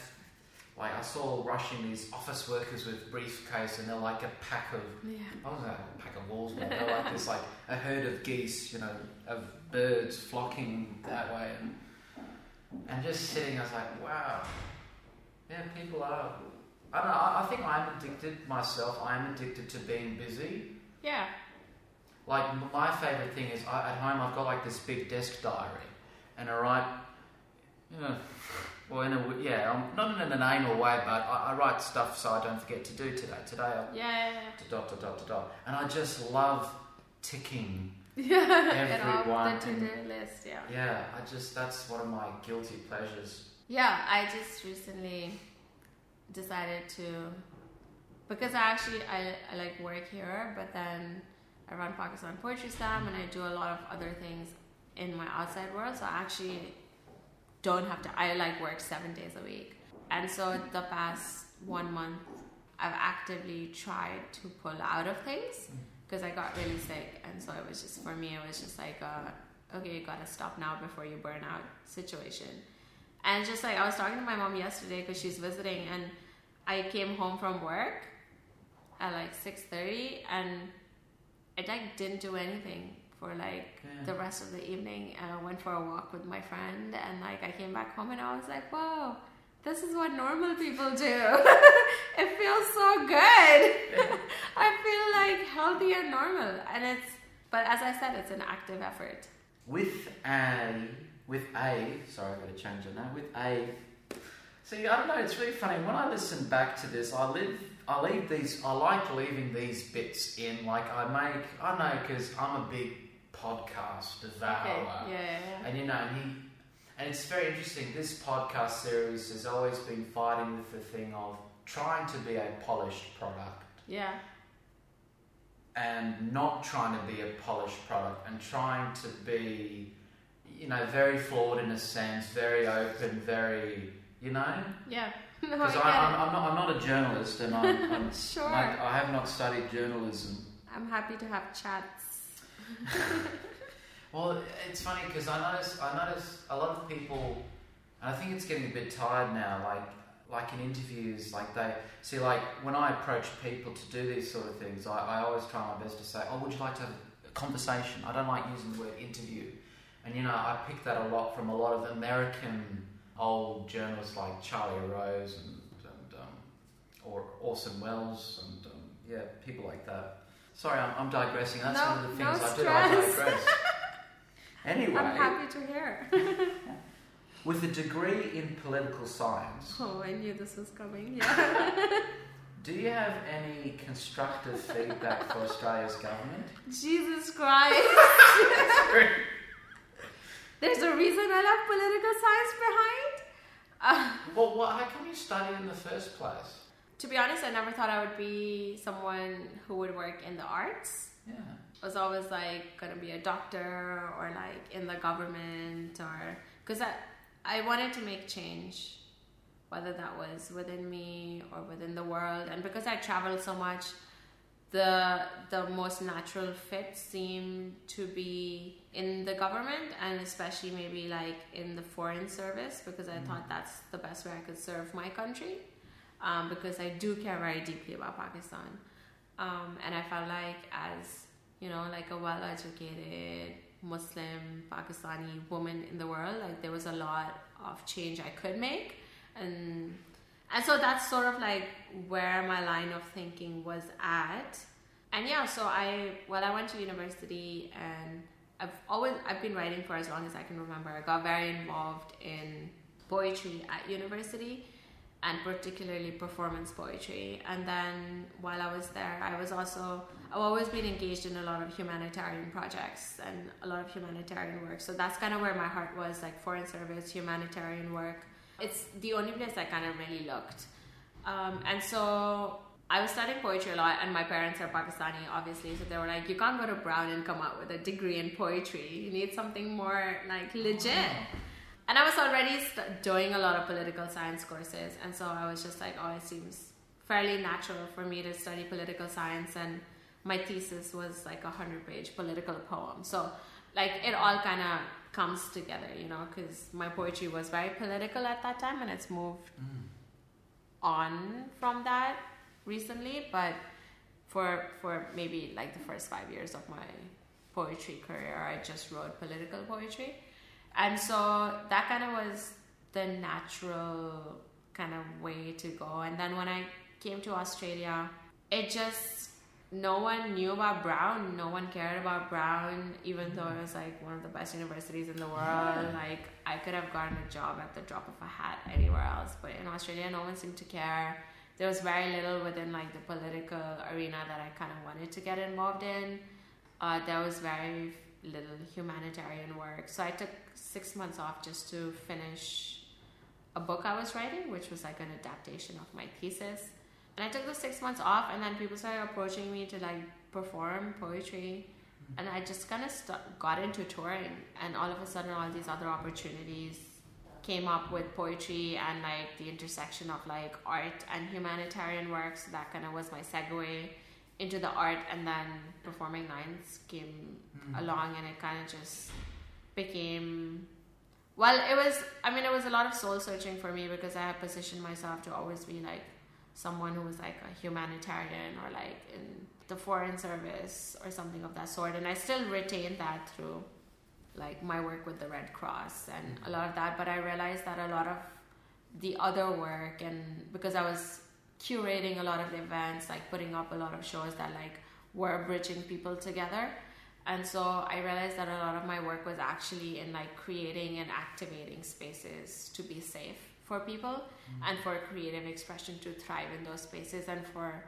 like I saw rushing these office workers with briefcase, and they're like a pack of Yeah. what was that? A pack of wolves. man. They're like this, like a herd of geese, you know, of birds flocking that way, and and just sitting. I was like, wow, yeah, people are. I don't know. I I think I'm addicted myself. I'm addicted to being busy. Yeah. Like my favorite thing is I, at home I've got like this big desk diary, and I write, you know, well in a yeah, um, not in an anal way, but I, I write stuff so I don't forget to do today. Today I'll Yeah. dot dot dot dot dot, and I just love ticking. Yeah. Everyone the to-do list. Yeah. Yeah, I just that's one of my guilty pleasures. Yeah, I just recently decided to because I actually I, I like work here, but then I run Pakistan Poetry Slam and I do a lot of other things in my outside world. So I actually don't have to. I like work seven days a week, and so the past one month I've actively tried to pull out of things because I got really sick, and so it was just for me. It was just like, uh, okay, you gotta stop now before you burn out situation. And just like I was talking to my mom yesterday because she's visiting, and I came home from work at like six thirty, and I like didn't do anything for like Yeah. the rest of the evening. And I went for a walk with my friend, and like I came back home, and I was like, wow, this is what normal people do. it feels so good. I feel like healthy and normal, and it's. But as I said, it's an active effort. With a with a sorry, I've got to change it now. With a see, I don't know. It's really funny when I listen back to this. I live. I leave these. I like leaving these bits in. Like I make. I know because I'm a big podcast devourer. Yeah, yeah, yeah. And you know, and he, and it's very interesting. This podcast series has always been fighting with the thing of trying to be a polished product Yeah. and not trying to be a polished product and trying to be, you know, very flawed in a sense, very open, very, you know. Yeah. Because get I'm. I'm not, I'm not a journalist, and I'm, I'm Sure. I have not studied journalism. I'm happy to have chats. Well, it's funny because I notice I notice a lot of people, and I think it's getting a bit tired now. Like like in interviews, like they see like when I approach people to do these sort of things, I, I always try my best to say, "Oh, would you like to have a conversation?" I don't like using the word interview, and you know I pick that a lot from a lot of American old journalists like Charlie Rose and, and um, or Orson Welles and um, yeah people like that. Sorry, I'm, I'm digressing. That's No- one of the no things I do. I digress. Anyway, I'm happy to hear. with a degree in political science, oh, I knew this was coming. Yeah. do you have any constructive feedback for Australia's government? Jesus Christ. There's a reason I love political science behind. Uh, Well, what, how come you study in the first place? To be honest, I never thought I would be someone who would work in the arts. Yeah. I was always like gonna be a doctor or like in the government or because I I wanted to make change, whether that was within me or within the world. And because I traveled so much, the the most natural fit seemed to be in the government and especially maybe like in the foreign service because I mm-hmm. thought that's the best way I could serve my country um, because I do care very deeply about Pakistan. Um, and I felt like as you know like a well-educated Muslim Pakistani woman in the world like there was a lot of change I could make. And and so that's sort of like where my line of thinking was at. And yeah so i well i went to university and i've always i've been writing for as long as i can remember. I got very involved in poetry at university and particularly performance poetry and then while i was there i was also i've always been engaged in a lot of humanitarian projects and a lot of humanitarian work so that's kind of where my heart was like foreign service humanitarian work it's the only place I kind of really looked. Um, and so I was studying poetry a lot, and my parents are Pakistani, obviously. So they were like, "You can't go to Brown and come out with a degree in poetry. You need something more like legit." And I was already st- doing a lot of political science courses, and so I was just like, "Oh, it seems fairly natural for me to study political science." And my thesis was like a hundred-page political poem. So, like, it all kind of comes together, you know, because my poetry was very political at that time and it's moved mm. on from that recently. But for for maybe like the first five years of my poetry career, I just wrote political poetry, and so that kind of was the natural kind of way to go. And then when I came to Australia, it just no one knew about Brown. No one cared about Brown, even though it was like one of the best universities in the world. Yeah. Like I could have gotten a job at the drop of a hat anywhere else, but in Australia, no one seemed to care. There was very little within like the political arena that I kind of wanted to get involved in. Uh, there was very little humanitarian work, so I took six months off just to finish a book I was writing, which was like an adaptation of my thesis. And I took those six months off, and then people started approaching me to like perform poetry, and I just kind of st- got into touring, and all of a sudden, all these other opportunities came up with poetry and like the intersection of like art and humanitarian work. So that kind of was my segue into the art, and then performing lines came mm-hmm. along, and it kind of just became well it was i mean it was a lot of soul searching for me because i had positioned myself to always be like someone who was like a humanitarian or like in the foreign service or something of that sort and i still retain that through like my work with the red cross and a lot of that but i realized that a lot of the other work and because i was curating a lot of events like putting up a lot of shows that like were bridging people together and so i realized that a lot of my work was actually in like creating and activating spaces to be safe for people mm-hmm. and for creative expression to thrive in those spaces and for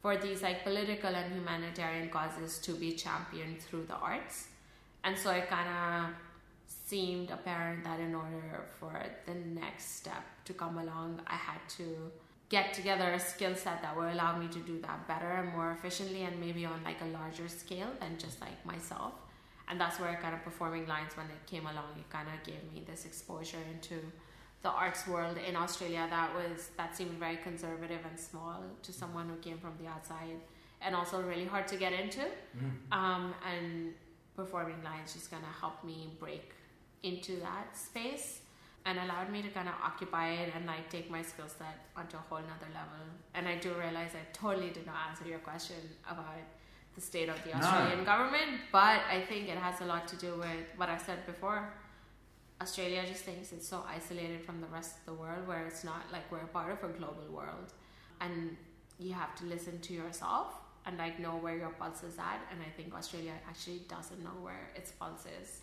for these like political and humanitarian causes to be championed through the arts and so it kind of seemed apparent that in order for the next step to come along i had to get together a skill set that will allow me to do that better and more efficiently and maybe on like a larger scale than just like myself. And that's where kind of performing lines when it came along it kind of gave me this exposure into the arts world in Australia that was that seemed very conservative and small to someone who came from the outside and also really hard to get into. Mm. um, and performing lines just kind of helped me break into that space and allowed me to kind of occupy it and like take my skill set onto a whole nother level. And i do realize i totally did not answer your question about the state of the australian no. government but i think it has a lot to do with what i said before. Australia just thinks it's so isolated from the rest of the world where it's not like we're a part of a global world. And you have to listen to yourself and like know where your pulse is at. And I think Australia actually doesn't know where its pulse is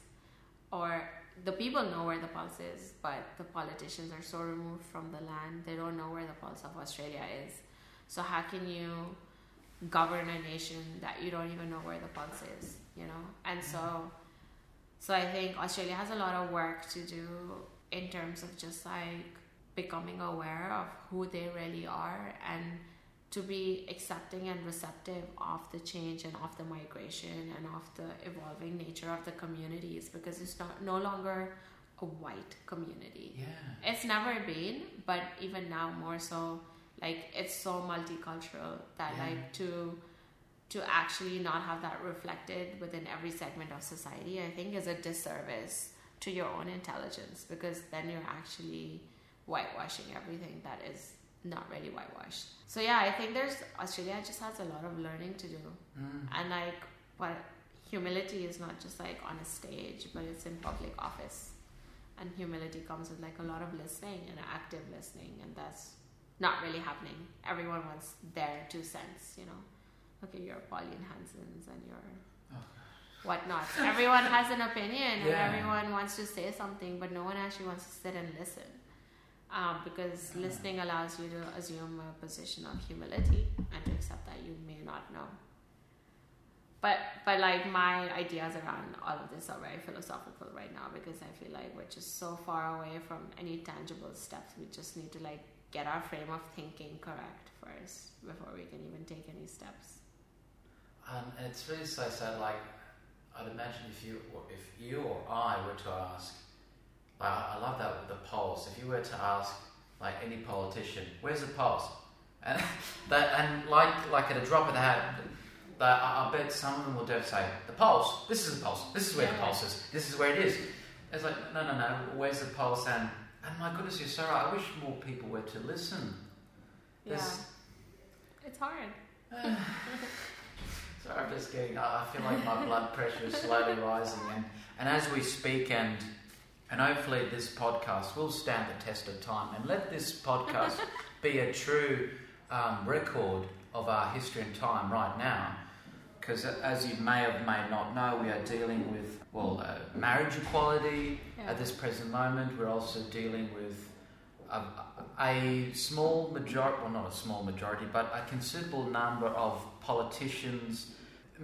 or the people know where the pulse is but the politicians are so removed from the land they don't know where the pulse of Australia is. So how can you govern a nation that you don't even know where the pulse is you know? And mm-hmm. so so I think Australia has a lot of work to do in terms of just like becoming aware of who they really are and to be accepting and receptive of the change and of the migration and of the evolving nature of the communities because it's not no longer a white community. Yeah. It's never been, but even now more so like it's so multicultural that yeah. like to to actually not have that reflected within every segment of society, I think is a disservice to your own intelligence because then you're actually whitewashing everything that is not really whitewashed. So yeah, I think there's Australia just has a lot of learning to do, Mm. and like what humility is not just like on a stage, but it's in public office, and humility comes with like a lot of listening and active listening, and that's not really happening. Everyone wants their two cents, you know. Okay, your Pauline Hansons and your Oh. whatnot. everyone has an opinion, Yeah. and everyone wants to say something, but no one actually wants to sit and listen um, because listening allows you to assume a position of humility and to accept that you may not know. But but like my ideas around all of this are very philosophical right now because I feel like we're just so far away from any tangible steps. We just need to like get our frame of thinking correct first before we can even take any steps. Um, and it's really so sad. Like, I'd imagine if you, if you or I were to ask, like, I love that with the polls. If you were to ask, like, any politician, "Where's the polls?" and that, and like, like at a drop of the hat, that I, I bet some of them will dare say, "The polls. This is the polls. This is where the Yeah. polls is. This is where it is." It's like, no, no, no. Where's the polls? And and my goodness, you're so right. I wish more people were to listen. Yeah, There's- it's hard. Sorry, I'm just getting. I I feel like my blood pressure is slowly rising, and, and as we speak, and and hopefully this podcast will stand the test of time, and let this podcast be a true um, record of our history and time right now. Because as you may or may not know, we are dealing with well uh, marriage equality Yeah. at this present moment. We're also dealing with a, a small majority, well, not a small majority, but a considerable number of politicians,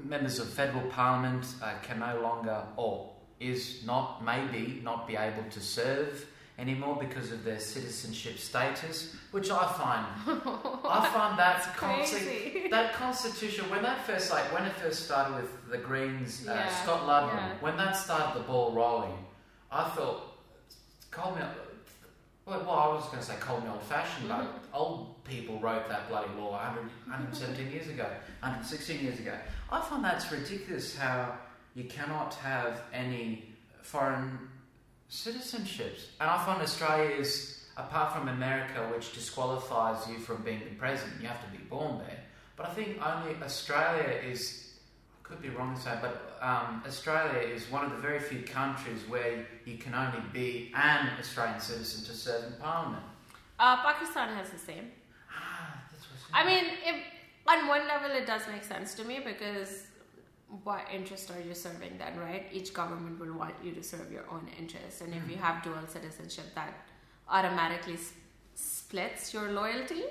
members of federal parliament, uh, can no longer, or is not, maybe not be able to serve anymore because of their citizenship status, which I find, I find that concept Crazy. that constitution when that first like when it first started with the Greens, uh, Yeah, Scott Ludlam, yeah. when that started the ball rolling, I thought, call me. Well, well, I was going to say call me old fashioned, Mhm. but old people wrote that bloody law 100, 117 years ago, 116 years ago. I find that's ridiculous how you cannot have any foreign citizenships. And I find Australia is, apart from America, which disqualifies you from being the president, you have to be born there. But I think only Australia is, I could be wrong to say, but um, Australia is one of the very few countries where you can only be an Australian citizen to serve in Parliament. Uh, Pakistan has the same. Ah, that's what's I mean, if, on one level, it does make sense to me because what interest are you serving then, right? Each government will want you to serve your own interest, and if you hmm. have dual citizenship, that automatically s- splits your loyalty,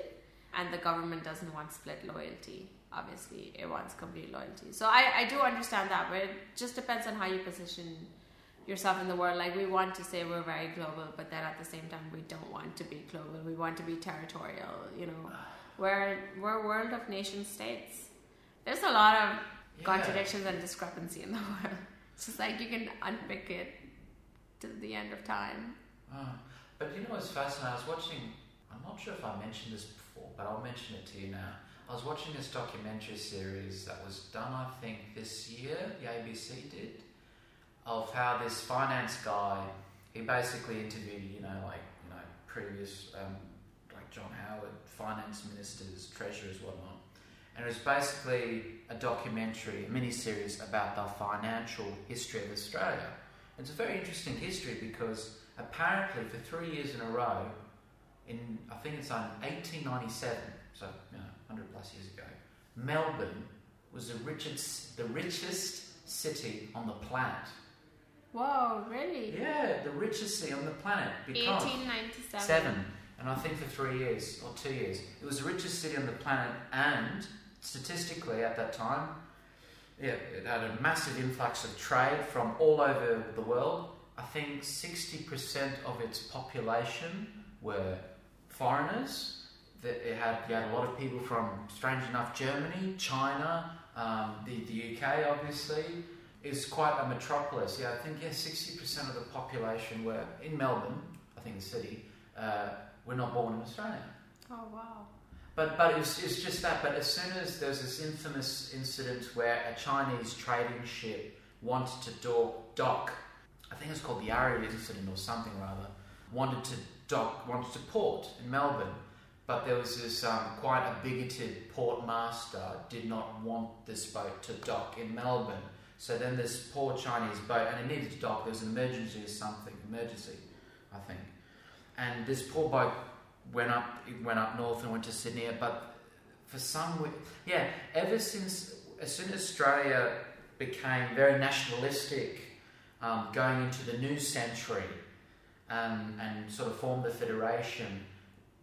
and the government doesn't want split loyalty. Obviously, it wants complete loyalty. So I, I do understand that, but it just depends on how you position yourself in the world. Like we want to say we're very global, but then at the same time we don't want to be global. We want to be territorial. You know, we're we're a world of nation states. There's a lot of Yeah. contradictions and discrepancy in the world. It's just like you can unpick it to the end of time. Ah, but you know what's fascinating? I was watching, I'm not sure if I mentioned this before, but I'll mention it to you now. I was watching this documentary series that was done, I think, this year, the ABC did, of how this finance guy, he basically interviewed, you know, like, you know, previous, um, like John Howard, finance ministers, treasurers, whatnot. And it was basically a documentary, a mini series about the financial history of Australia. It's a very interesting history because apparently for three years in a row, in I think it's on 1897, so you know, 100 plus years ago, Melbourne was the richest, the richest city on the planet. Whoa, really? Yeah, the richest city on the planet because 1897. seven, and I think for three years or two years, it was the richest city on the planet, and statistically at that time, yeah, it had a massive influx of trade from all over the world. I think sixty percent of its population were foreigners. It had you had a lot of people from, strange enough, Germany, China, um, the the UK, obviously. Is quite a metropolis. Yeah, I think yeah, sixty percent of the population were in Melbourne. I think the city uh, were not born in Australia. Oh wow. But but it's, it's just that. But as soon as there's this infamous incident where a Chinese trading ship wanted to dock, dock I think it's called the Ariel incident or something rather, wanted to dock, wanted to port in Melbourne, but there was this um, quite a bigoted port master did not want this boat to dock in Melbourne. So then this poor Chinese boat, and it needed to dock. There was an emergency or something, emergency, I think. And this poor boat went up, went up north and went to Sydney. But for some, yeah, ever since as soon as Australia became very nationalistic, um, going into the new century, um, and sort of formed the federation,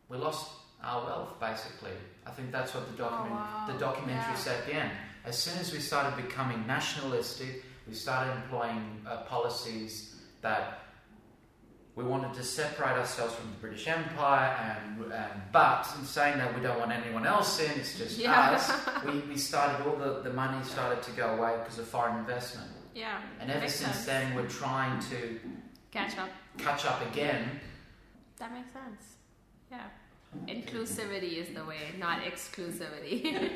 we lost our wealth basically. I think that's what the document Oh, wow. the documentary Yeah. said at the end. As soon as we started becoming nationalistic, we started employing uh, policies that we wanted to separate ourselves from the British Empire, and, and but in saying that we don't want anyone else in, it's just Yeah. us. We, we started all the, the money started to go away because of foreign investment, Yeah. and ever since sense. then we're trying to Catch up. catch up again. That makes sense. Yeah. Inclusivity is the way, not exclusivity.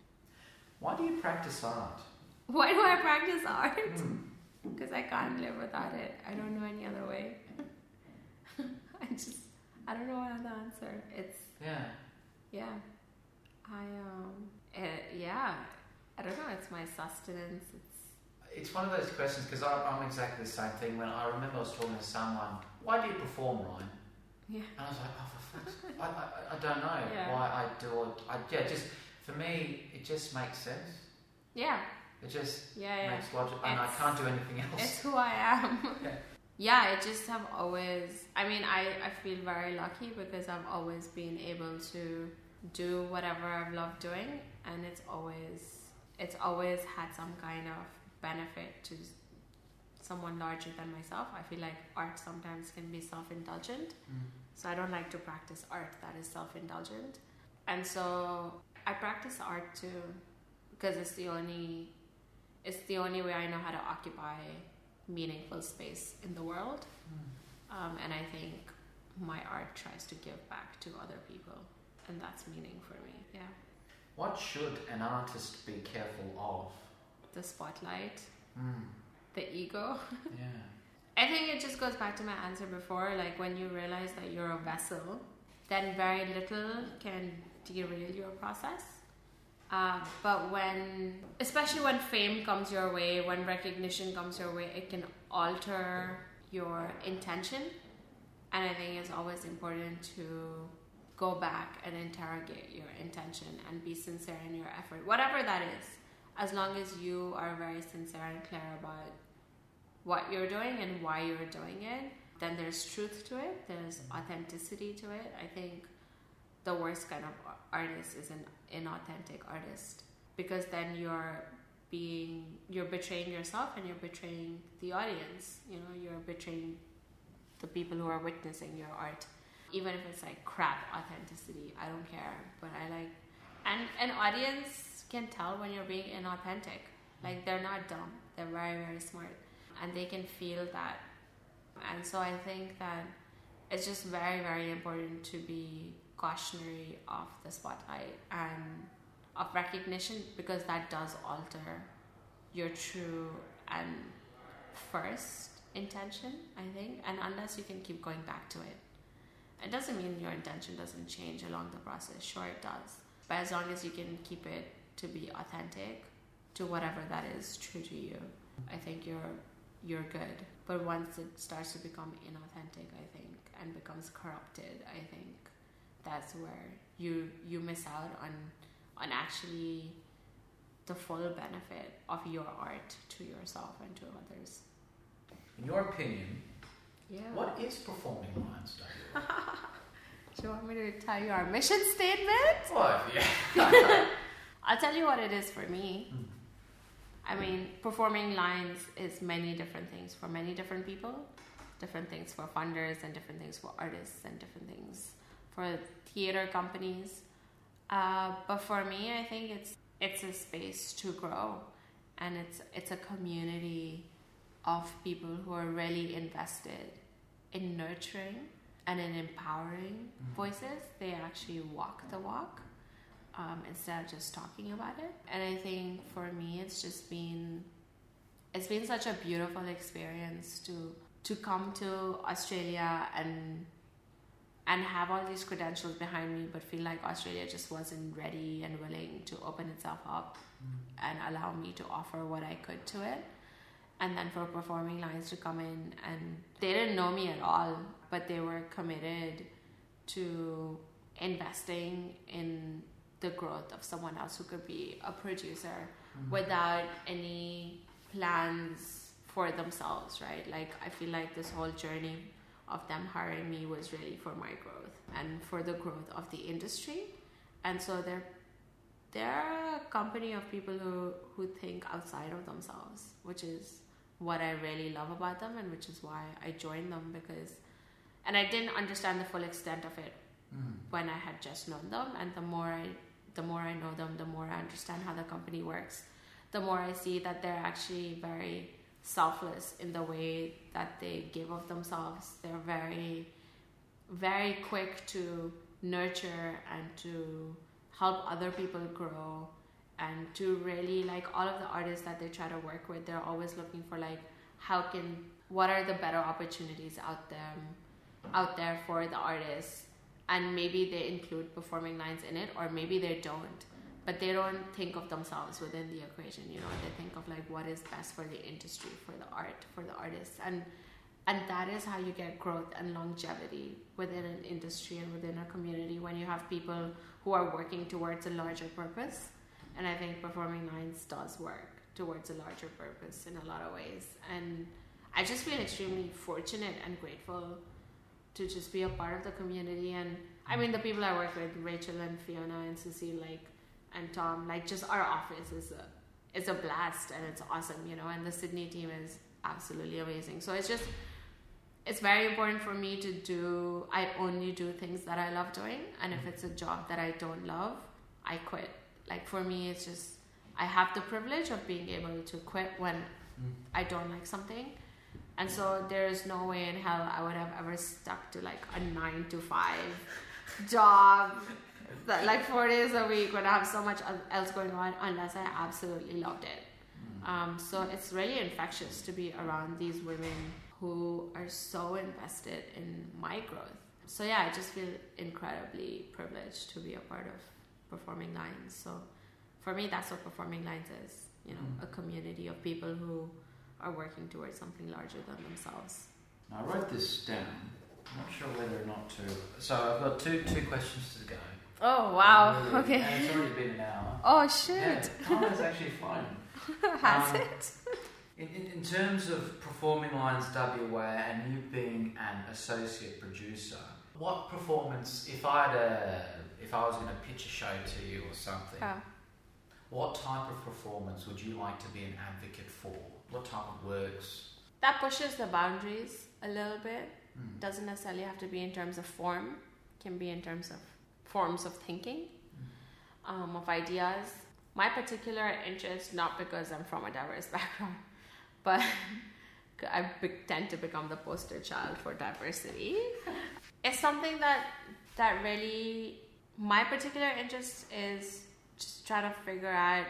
Why do you practice art? Why do I practice art? Hmm. Because I can't live without it. I don't know any other way. I just, I don't know what other answer. It's, Yeah. yeah. I, um, eh, yeah. I don't know. It's my sustenance. It's, It's one of those questions because I'm exactly the same thing. When I remember I was talking to someone, why do you perform, Ryan? yeah. And I was like, oh, for fuck's. I, I, I don't know Yeah. why I do it. I, yeah, just for me, it just makes sense. Yeah. It just Yeah. Yeah. makes logic, and I can't do anything else. It's who I am. Yeah. Yeah, I just have always, I mean, I, I feel very lucky because I've always been able to do whatever I've loved doing and it's always, it's always had some kind of benefit to someone larger than myself. I feel like art sometimes can be self-indulgent. Mm. So I don't like to practice art that is self-indulgent. And so I practice art too because it's the only it's the only way I know how to occupy meaningful space in the world. Mm. Um, and I think my art tries to give back to other people, and that's meaning for me. Yeah, What should an artist be careful of? the spotlight, Mm. the ego. Yeah. I think it just goes back to my answer before. Like when you realize that you're a vessel, then very little can derail your process. Uh, but when, especially when fame comes your way, when recognition comes your way, it can alter your intention. And I think it's always important to go back and interrogate your intention and be sincere in your effort, whatever that is. As long as you are very sincere and clear about what you're doing and why you're doing it, then there's truth to it, there's authenticity to it. I think the worst kind of artist is an inauthentic artist because then you're being you're betraying yourself and you're betraying the audience you know you're betraying the people who are witnessing your art. Even if it's like crap authenticity i don't care but i like and an audience can tell when you're being inauthentic. Like they're not dumb. They're very very smart. And they can feel that. And so i think that it's just very very important to be cautionary of the spotlight and of recognition because that does alter your true and first intention i think. And unless you can keep going back to it. It doesn't mean your intention doesn't change along the process. Sure it does. But as long as you can keep it to be authentic to whatever that is true to you i think you're you're good. But once it starts to become inauthentic i think and becomes corrupted i think that's where you you miss out on on actually the full benefit of your art to yourself and to others In your opinion, yeah what is performing Lines do you want me to tell you our mission statement What? Yeah. I'll tell you what it is for me. Mm. I mean, performing lines is many different things for many different people. Different things for funders and different things for artists and different things for theater companies. Uh, but for me, I think it's it's a space to grow, and it's it's a community of people who are really invested in nurturing and in empowering voices. They actually walk the walk um, instead of just talking about it. And I think for me, it's just been it's been such a beautiful experience to to come to Australia and and have all these credentials behind me, but feel like Australia just wasn't ready and willing to open itself up mm. and allow me to offer what I could to it. And then for Performing Lines to come in and they didn't know me at all, but they were committed to investing in the growth of someone else who could be a producer mm. without any plans for themselves, right? Like I feel like this whole journey of them hiring me was really for my growth and for the growth of the industry. And so they're they're a company of people who, who think outside of themselves, which is what I really love about them and which is why I joined them because and I didn't understand the full extent of it Mm. when I had just known them and the more I the more I know them, the more I understand how the company works, the more I see that they're actually very selfless in the way that they give of themselves. They're very very quick to nurture and to help other people grow and to really like all of the artists that they try to work with they're always looking for like how can what are the better opportunities out there out there for the artists and maybe they include performing lines in it or maybe they don't but they don't think of themselves within the equation you know? They think of like what is best for the industry for the art for the artists. And and that is how you get growth and longevity within an industry and within a community when you have people who are working towards a larger purpose. And i think performing lines does work towards a larger purpose in a lot of ways. And i just feel extremely fortunate and grateful to just be a part of the community. And i mean the people i work with rachel and fiona and cecile like and tom like just our office is a it's a blast and it's awesome you know and the sydney team is absolutely amazing. So it's just it's very important for me to do i only do things that i love doing. And if it's a job that i don't love i quit. Like for me it's just i have the privilege of being able to quit when mm. i don't like something. And so there's no way in hell i would have ever stuck to like a nine to five job like four days a week when i have so much else going on unless i absolutely loved it um, so it's really infectious to be around these women who are so invested in my growth. So yeah, I just feel incredibly privileged to be a part of Performing Lines. So for me, that's what Performing Lines is. You know, Mm. a community of people who are working towards something larger than themselves. Now, I wrote this down. I'm not sure whether or not to. So I've got two two questions to go. Oh Really- Okay. And it's already been an hour. Oh Yeah, shit! time has actually flown. Has Um, it? In, in, in terms of performing lines WA and you being an associate producer, what performance? If I had a, if I was going to pitch a show to you or something, Yeah. what type of performance would you like to be an advocate for? What type of works? That pushes the boundaries a little bit. Mm. doesn't necessarily have to be in terms of form can be in terms of forms of thinking um, of ideas. My particular interest not because i'm from a diverse background but i tend to become the poster child for diversity. It's something that that really my particular interest is just try to figure out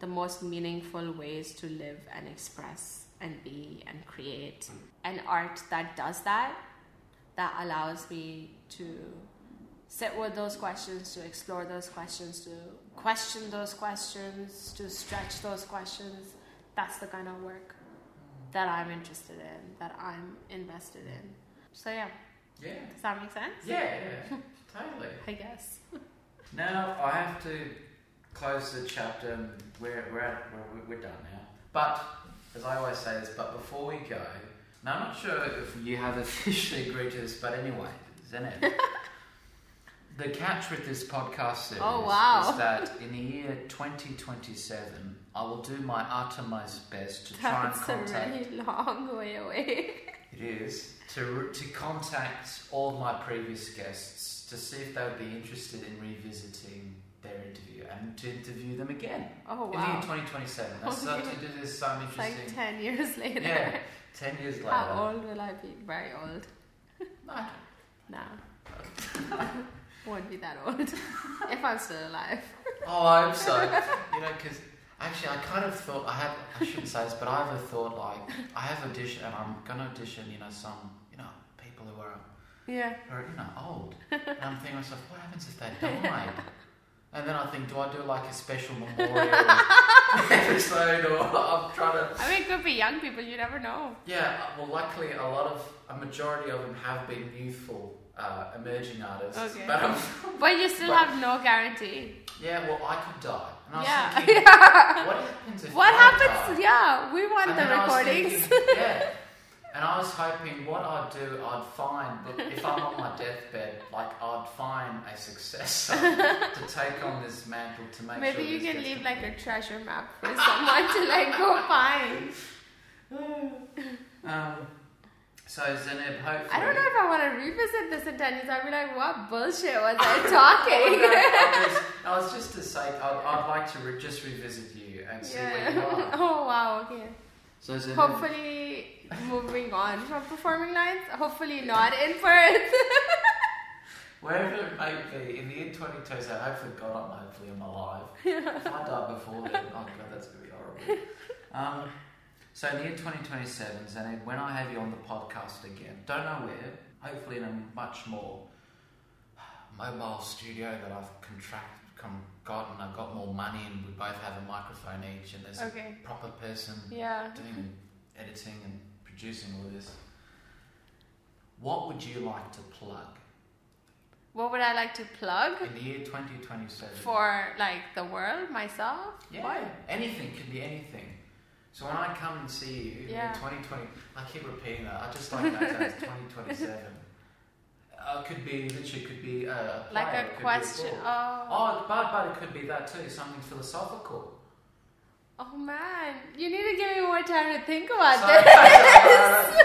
the most meaningful ways to live and express and be and create an art that does that that allows me to sit with those questions to explore those questions to question those questions to stretch those questions that's the kind of work that i'm interested in that i'm invested in so yeah Yeah. does that make sense Yeah, yeah, totally. i guess Now I have to close the chapter. We're we're, at, we're we're done now. But as I always say this, but before we go, now I'm not sure if you have officially agreed to this, but anyway, Zainab. the catch with this podcast series Oh, wow. is that in the year 2027, I will do my uttermost best to try and that's a contact. really long way away It is to to contact all of my previous guests to see if they would be interested in revisiting their interview and to interview them again oh in the year wow 2027. That's so, Okay. to do this some it's like interesting. 10 years later yeah, ten years later. how old will i be very old don't, Nah. Won't be that old. if I'm still alive. Oh, I hope so. you know, because actually, I kind of thought I have. I shouldn't say this, but I have a thought like I have audition, and I'm gonna audition. You know, some you know people who are Yeah. who are you know old, and I'm thinking to myself, what happens if they died? And then I think, do I do like a special memorial episode, or I'm trying to I mean, it could be young people. You never know. Yeah, well, luckily, a lot of a majority of them have been youthful, uh, emerging artists. Okay. But um, But you still But- have no guarantee. yeah, well, I could die, and I was Yeah. thinking, what happens if What happens? Die? Yeah, we want And the then I was recordings. thinking, yeah, and I was hoping what I'd do, I'd find if I'm on my deathbed, like I'd find a successor to take on this mantle to make Maybe sure you can leave like a treasure map for someone to like go find. Um, so Zainab, hopefully. I don't know if I want to revisit this in 10 years. I'd be like, what bullshit was I talking? I was, I was just to say, I'd, I'd like to re- just revisit you and see where you are. oh, wow, okay. So Zainab, Hopefully, moving on from performing lines. Hopefully, not in Perth. wherever it may be, in the year 2027, hopefully God, I'm hopefully I'm alive. if I die before then, oh God, that's going to be horrible. Um, so in the year 2027, Zainab, when I have you on the podcast again, don't know where, hopefully in a much more mobile studio that I've contracted, come, gotten, I've got more money and we both have a microphone each and there's okay. a proper person Yeah. doing editing and producing all this. What would you like to plug What would I like to plug in the year 2027? for like the world, myself? yeah, What? anything can be anything. So when I come and see you Yeah. in 2020, I keep repeating that. I just like that. It's 2027. Uh, could be literally could be a Like a question. book. Oh. Oh, but but it could be that too. Something philosophical. oh man, you need to give me more time to think about Sorry, this.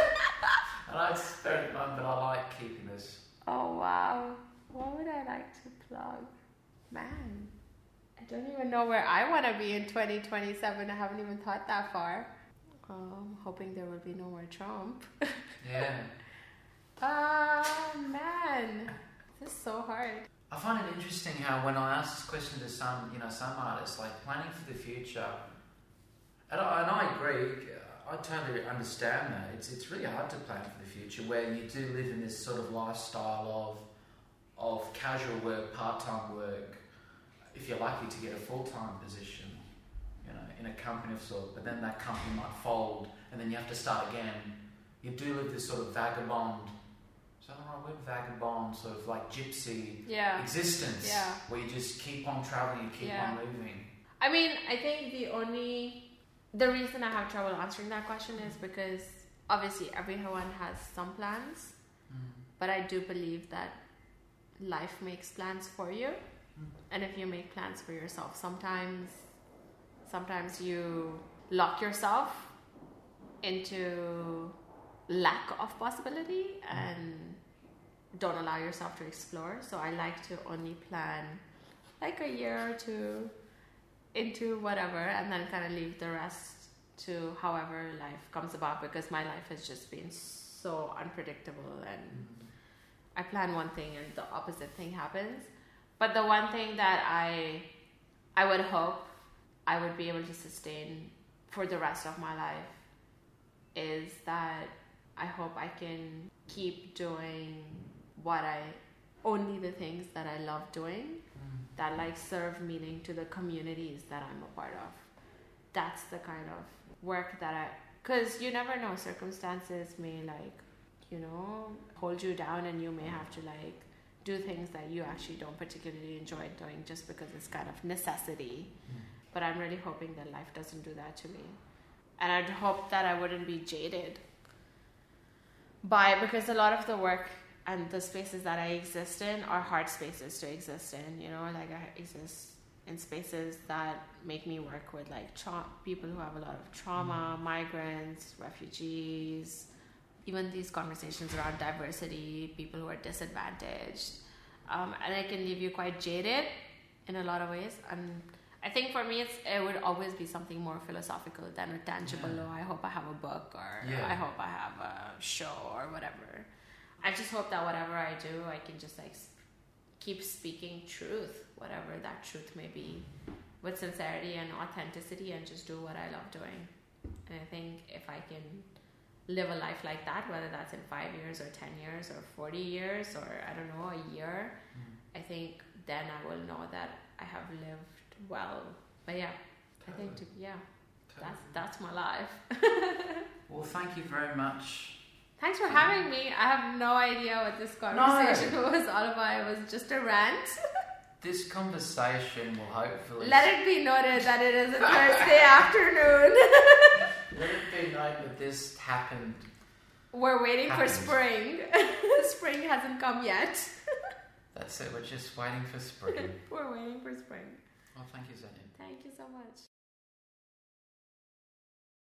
I very fun, but I like keeping this. Oh wow, what would I like to plug? Man, don't even know where I want to be in 2027. I haven't even thought that far. Um, hoping there will be no more Trump. Yeah. Oh man, this is so hard. I find it interesting how when I ask this question to some, you know, some artists, like planning for the future, and I, and I agree, I totally understand that. It's, it's really hard to plan for the future where you do live in this sort of lifestyle of, of casual work, part-time work, if you're lucky to get a full-time position, you know, in a company of sort, but then that company might fold and then you have to start again. You do live this sort of vagabond, is that the right word? Vagabond, sort of like gypsy Yeah. existence Yeah. where you just keep on traveling, you keep Yeah. on moving. I mean, I think the only the reason I have trouble answering that question is because obviously everyone has some plans, hmm. but I do believe that life makes plans for you, and if you make plans for yourself, sometimes sometimes you lock yourself into lack of possibility and don't allow yourself to explore. So I like to only plan like a year or two into whatever and then kind of leave the rest to however life comes about because my life has just been so unpredictable and mm. I plan one thing and the opposite thing happens. But the one thing that I I would hope I would be able to sustain for the rest of my life is that I hope I can keep doing what I only the things that I love doing mm. that like serve meaning to the communities that I'm a part of. That's the kind of work that I cuz you never know circumstances may like you know hold you down and you may have to like do things that you actually don't particularly enjoy doing just because it's kind of necessity. Hmm. But I'm really hoping that life doesn't do that to me. And I'd hope that I wouldn't be jaded by because a lot of the work and the spaces that I exist in are hard spaces to exist in. You know, like I exist in spaces that make me work with like tra- people who have a lot of trauma, hmm. migrants, refugees, even these conversations around diversity, people who are disadvantaged, um, and it can leave you quite jaded in a lot of ways. And I think for me, it's it would always be something more philosophical than a tangible. Yeah. Oh, I hope I have a book, or Yeah. I hope I have a show, or whatever. I just hope that whatever I do, I can just like sp- keep speaking truth, whatever that truth may be, with sincerity and authenticity, and just do what I love doing. And I think if I can live a life like that, whether that's in five years or ten years or forty years or I don't know a year, Mm. I think then I will know that I have lived well. But yeah, I think to, yeah, that's that's my life. Well, thank you very much. Thanks for having me. I have no idea what this conversation was all about. It was just a rant. This conversation will hopefully Let it be noted that it is a Thursday afternoon. Be known that this happened. We're waiting for Happened. spring. spring hasn't come yet. That's it. We're just waiting for spring. We're waiting for spring. well, thank you, Zainab. Thank you so much.